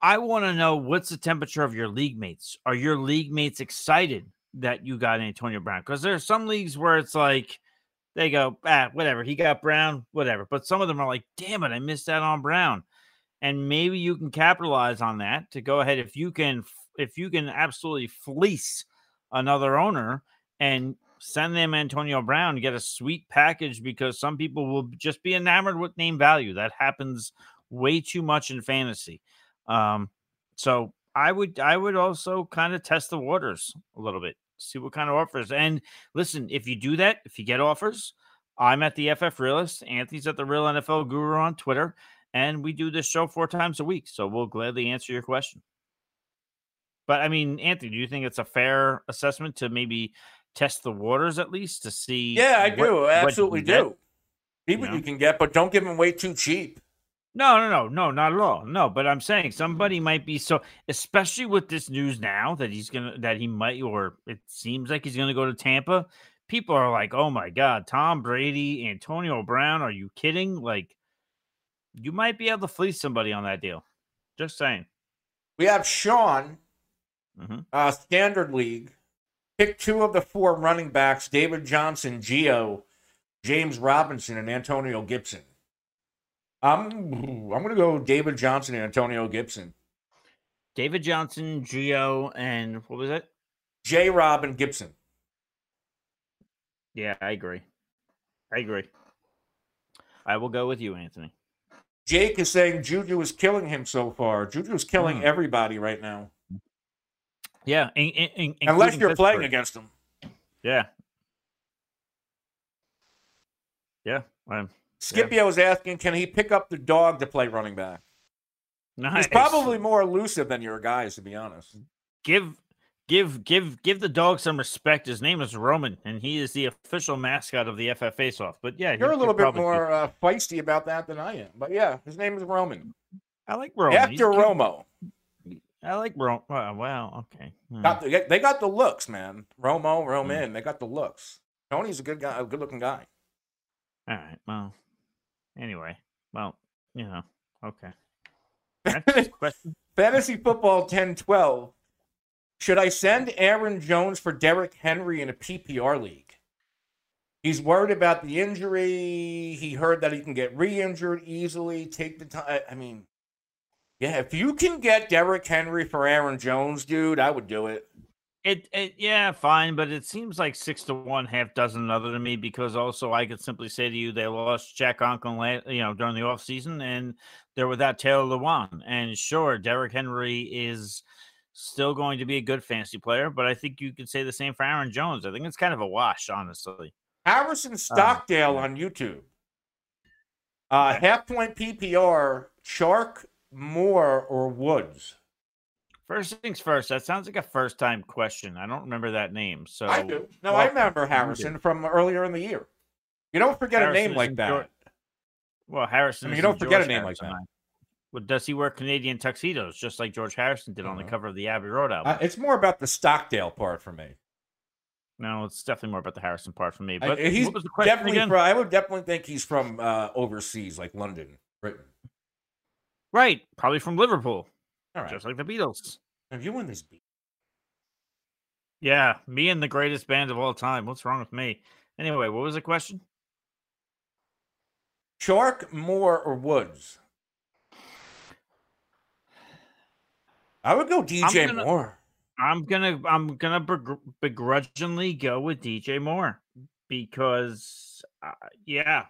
I want to know what's the temperature of your league mates. Are your league mates excited that you got Antonio Brown? Because there are some leagues where it's like they go, ah, whatever, he got Brown, whatever. But some of them are like, damn it, I missed out on Brown. and maybe you can capitalize on that to go ahead if you can if you can absolutely fleece another owner and send them Antonio Brown, get a sweet package because some people will just be enamored with name value. That happens way too much in fantasy. Um, so I would I would also kind of test the waters a little bit, see what kind of offers. And listen, if you do that, if you get offers, I'm at the FF Realist. Anthony's at the Real NFL Guru on Twitter, and we do this show four times a week. So we'll gladly answer your question. But I mean, Anthony, do you think it's a fair assessment to maybe test the waters at least to see? Yeah, I what- do. what Absolutely do. See what know? you can get, but don't give them way too cheap. No, no, no, no, not at all. No, but I'm saying somebody might be so, especially with this news now that he's gonna that he might, or it seems like he's gonna go to Tampa. People are like, "Oh my God, Tom Brady, Antonio Brown, are you kidding?" Like, you might be able to fleece somebody on that deal. Just saying. We have Sean, Mhm. uh, Standard League. Pick two of the four running backs: David Johnson, Gio, James Robinson, and Antonio Gibson. I'm I'm going to go David Johnson and Antonio Gibson. David Johnson, Gio, and what was it? J. Robin Gibson. Yeah, I agree. I agree. I will go with you, Anthony. Jake is saying Juju is killing him so far. Juju is killing Hmm. everybody right now, Yeah, in, in, in- unless you're playing against them. Yeah. Yeah. Um, Scipio is asking, can he pick up the dog to play running back? nice. He's probably more elusive than your guys, to be honest. give give give give the dog some respect. His name is Roman, and he is the official mascot of the FF Face Off. But yeah, You're a little bit more uh, feisty about that than I am. But yeah, his name is Roman. I like Roman. He's After cute. I like Roman. Well, well, okay. Hmm. Got the, they got the looks, man. Romo, Roman, they got the looks. Tony's a good guy, a good looking guy. All right. Well. Anyway. Well. You know. Okay. Fantasy football 10 12. Should I send Aaron Jones for Derrick Henry in a PPR league? He's worried about the injury. He heard that he can get re injured easily. Take the time. I mean, yeah, if you can get Derrick Henry for Aaron Jones, dude, I would do it. It, it yeah, fine, but it seems like six to one, half dozen another to me because also I could simply say to you they lost Jack Conklin, you know, during the offseason and they're without Taylor Lewan. And sure, Derrick Henry is still going to be a good fantasy player, but I think you could say the same for Aaron Jones. I think it's kind of a wash, honestly. Harrison Stockdale on YouTube. Uh, half point PPR, Shark, Moore, or Woods? First things first, that sounds like a first time question. I don't remember that name. So I do. No, Well, I remember. Harrison from earlier in the year. You don't forget Harrison a name like that. Geor- Well, Harrison. I mean, you don't forget a George name like that. Well, does he wear Canadian tuxedos just like George Harrison did on the cover of the Abbey Road album? Uh, it's more about the Stockdale part for me. no, it's definitely more about the Harrison part for me. I- But he's what was the question definitely. again? From, I would definitely think he's from uh, overseas, like London, Britain. Right, probably from Liverpool, All right. just like the Beatles. Have you won this beat? Yeah, me and the greatest band of all time. What's wrong with me? Anyway, what was the question? Chark, Moore, or Woods? I would go DJ gonna- Moore. I'm gonna I'm gonna begr- begrudgingly go with DJ Moore because uh, yeah,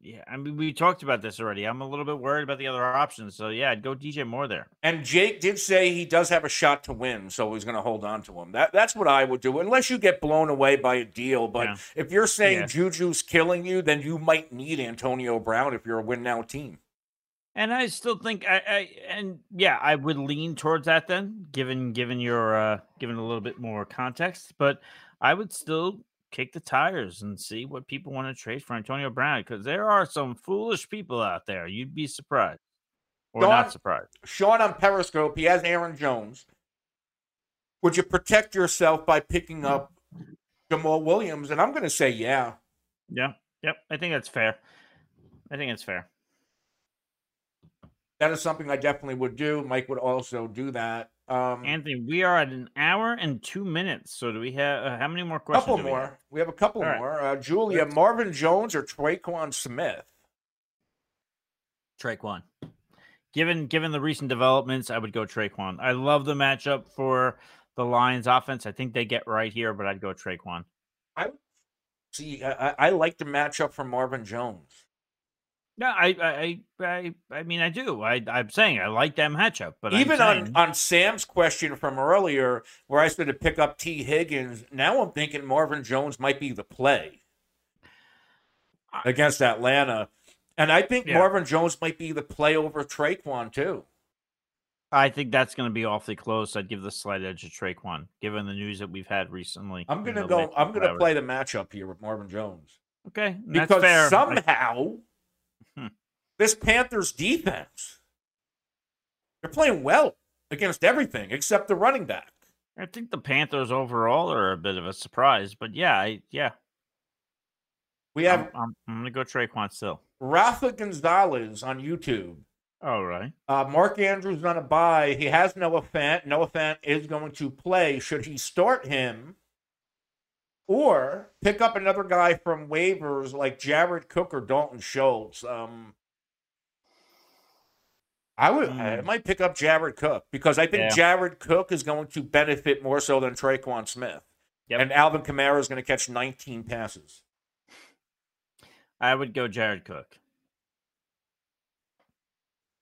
yeah. I mean, we talked about this already. I'm a little bit worried about the other options, so yeah, I'd go DJ Moore there. And Jake did say he does have a shot to win, so he's going to hold on to him. That that's what I would do, unless you get blown away by a deal. But Yeah. if you're saying Yeah. Juju's killing you, then you might need Antonio Brown if you're a win now team. And I still think I, I and yeah, I would lean towards that then, given given your uh given a little bit more context. But I would still kick the tires and see what people want to trade for Antonio Brown because there are some foolish people out there. You'd be surprised or Dawn- not surprised. Sean on Periscope, he has Aaron Jones. Would you protect yourself by picking up Jamaal Williams? And I'm going to say, yeah. Yeah, yep. I think that's fair. I think it's fair. That is something I definitely would do. Mike would also do that. Um, Anthony, we are at an hour and two minutes. So do we have uh, how many more questions? couple do we more. have? We have a couple All right. more. Uh, Julia, Let's- Marvin Jones or Tre'Quan Smith? Tre'Quan. given given the recent developments, I would go Tre'Quan. I love the matchup for the Lions offense. I think they get right here, but I'd go Tre'Quan. I see. I, I like the matchup for Marvin Jones. Yeah, I, I, I, I mean, I do. I, I'm saying I like that matchup, but even saying, on on Sam's question from earlier, where I said to pick up Tee Higgins, now I'm thinking Marvin Jones might be the play against Atlanta, and I think Yeah. Marvin Jones might be the play over Tre'Quan too. I think that's going to be awfully close. I'd give the slight edge to Tre'Quan, given the news that we've had recently. I'm gonna go. I'm gonna play the matchup here with Marvin Jones Okay, because. I- somehow Hmm. This Panthers defense they're playing well against everything except the running back. I think the Panthers overall are a bit of a surprise, but yeah, I, yeah, We have I'm, I'm, I'm going to go Tre'Quan still. Rafa Gonzalez on YouTube. All right. Uh, Mark Andrews on a bye. He has Noah Fant. Noah Fant is going to play. Should he start him or pick up another guy from waivers like Jared Cook or Dalton Schultz? Um, I would. I mm. might pick up Jared Cook because I think Yeah. Jared Cook is going to benefit more so than Tre'Quan Smith. Yep. And Alvin Kamara is going to catch 19 passes. I would go Jared Cook.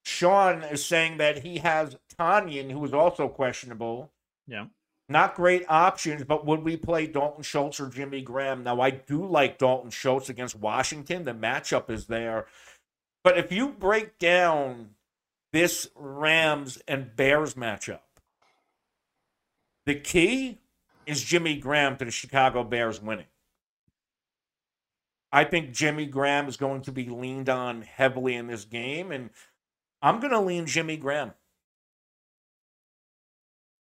Sean is saying that he has Tonyan, who is also questionable. Yeah. Not great options, but would we play Dalton Schultz or Jimmy Graham? Now, I do like Dalton Schultz against Washington. The matchup is there. But if you break down this Rams and Bears matchup, the key is Jimmy Graham to the Chicago Bears winning. I think Jimmy Graham is going to be leaned on heavily in this game, and I'm going to lean Jimmy Graham.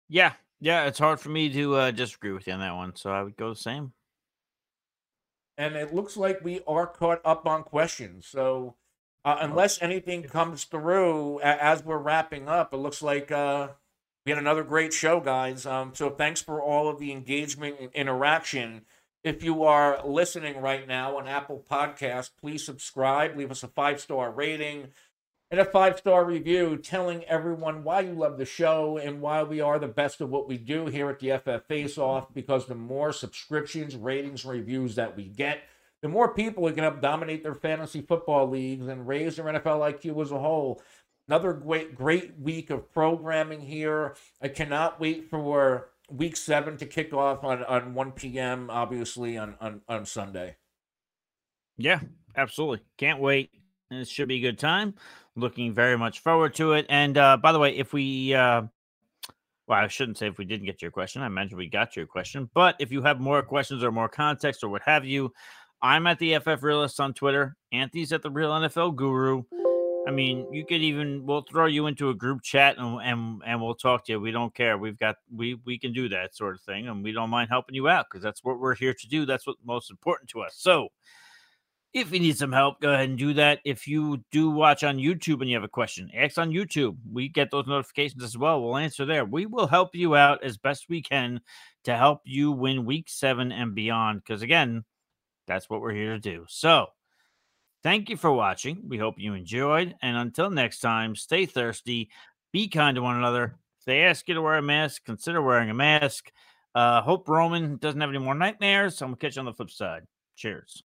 Yeah, yeah, it's hard for me to uh, disagree with you on that one, so I would go the same. and it looks like we are caught up on questions. So, uh, unless anything comes through as we're wrapping up, it looks like uh, we had another great show, guys. Um, so, thanks for all of the engagement and interaction. If you are listening right now on Apple Podcast, please subscribe, leave us a five star rating and a five star review telling everyone why you love the show and why we are the best of what we do here at the FF Face Off. Because the more subscriptions, ratings, reviews that we get, the more people who can to dominate their fantasy football leagues and raise their NFL IQ as a whole. Another great, great week of programming here. I cannot wait for week seven to kick off on, on 1 p.m., obviously, on, on, on Sunday. Yeah, absolutely. Can't wait. It should be a good time. Looking very much forward to it. And uh, by the way, if we, uh, well, I shouldn't say if we didn't get your question. I mentioned we got your question. But if you have more questions or more context or what have you, I'm at the FF Realist on Twitter. Anthony's at the Real NFL Guru. I mean, you could even we'll throw you into a group chat and and and we'll talk to you. We don't care. We've got we we can do that sort of thing, and we don't mind helping you out because that's what we're here to do. That's what's most important to us. So, if you need some help, go ahead and do that. If you do watch on YouTube and you have a question, ask on YouTube. We get those notifications as well. We'll answer there. We will help you out as best we can to help you win week seven and beyond. Because again, that's what we're here to do. So, thank you for watching. We hope you enjoyed. And until next time, stay thirsty, be kind to one another. If they ask you to wear a mask, consider wearing a mask. Uh, hope Roman doesn't have any more nightmares. I'm going to catch you on the flip side. Cheers.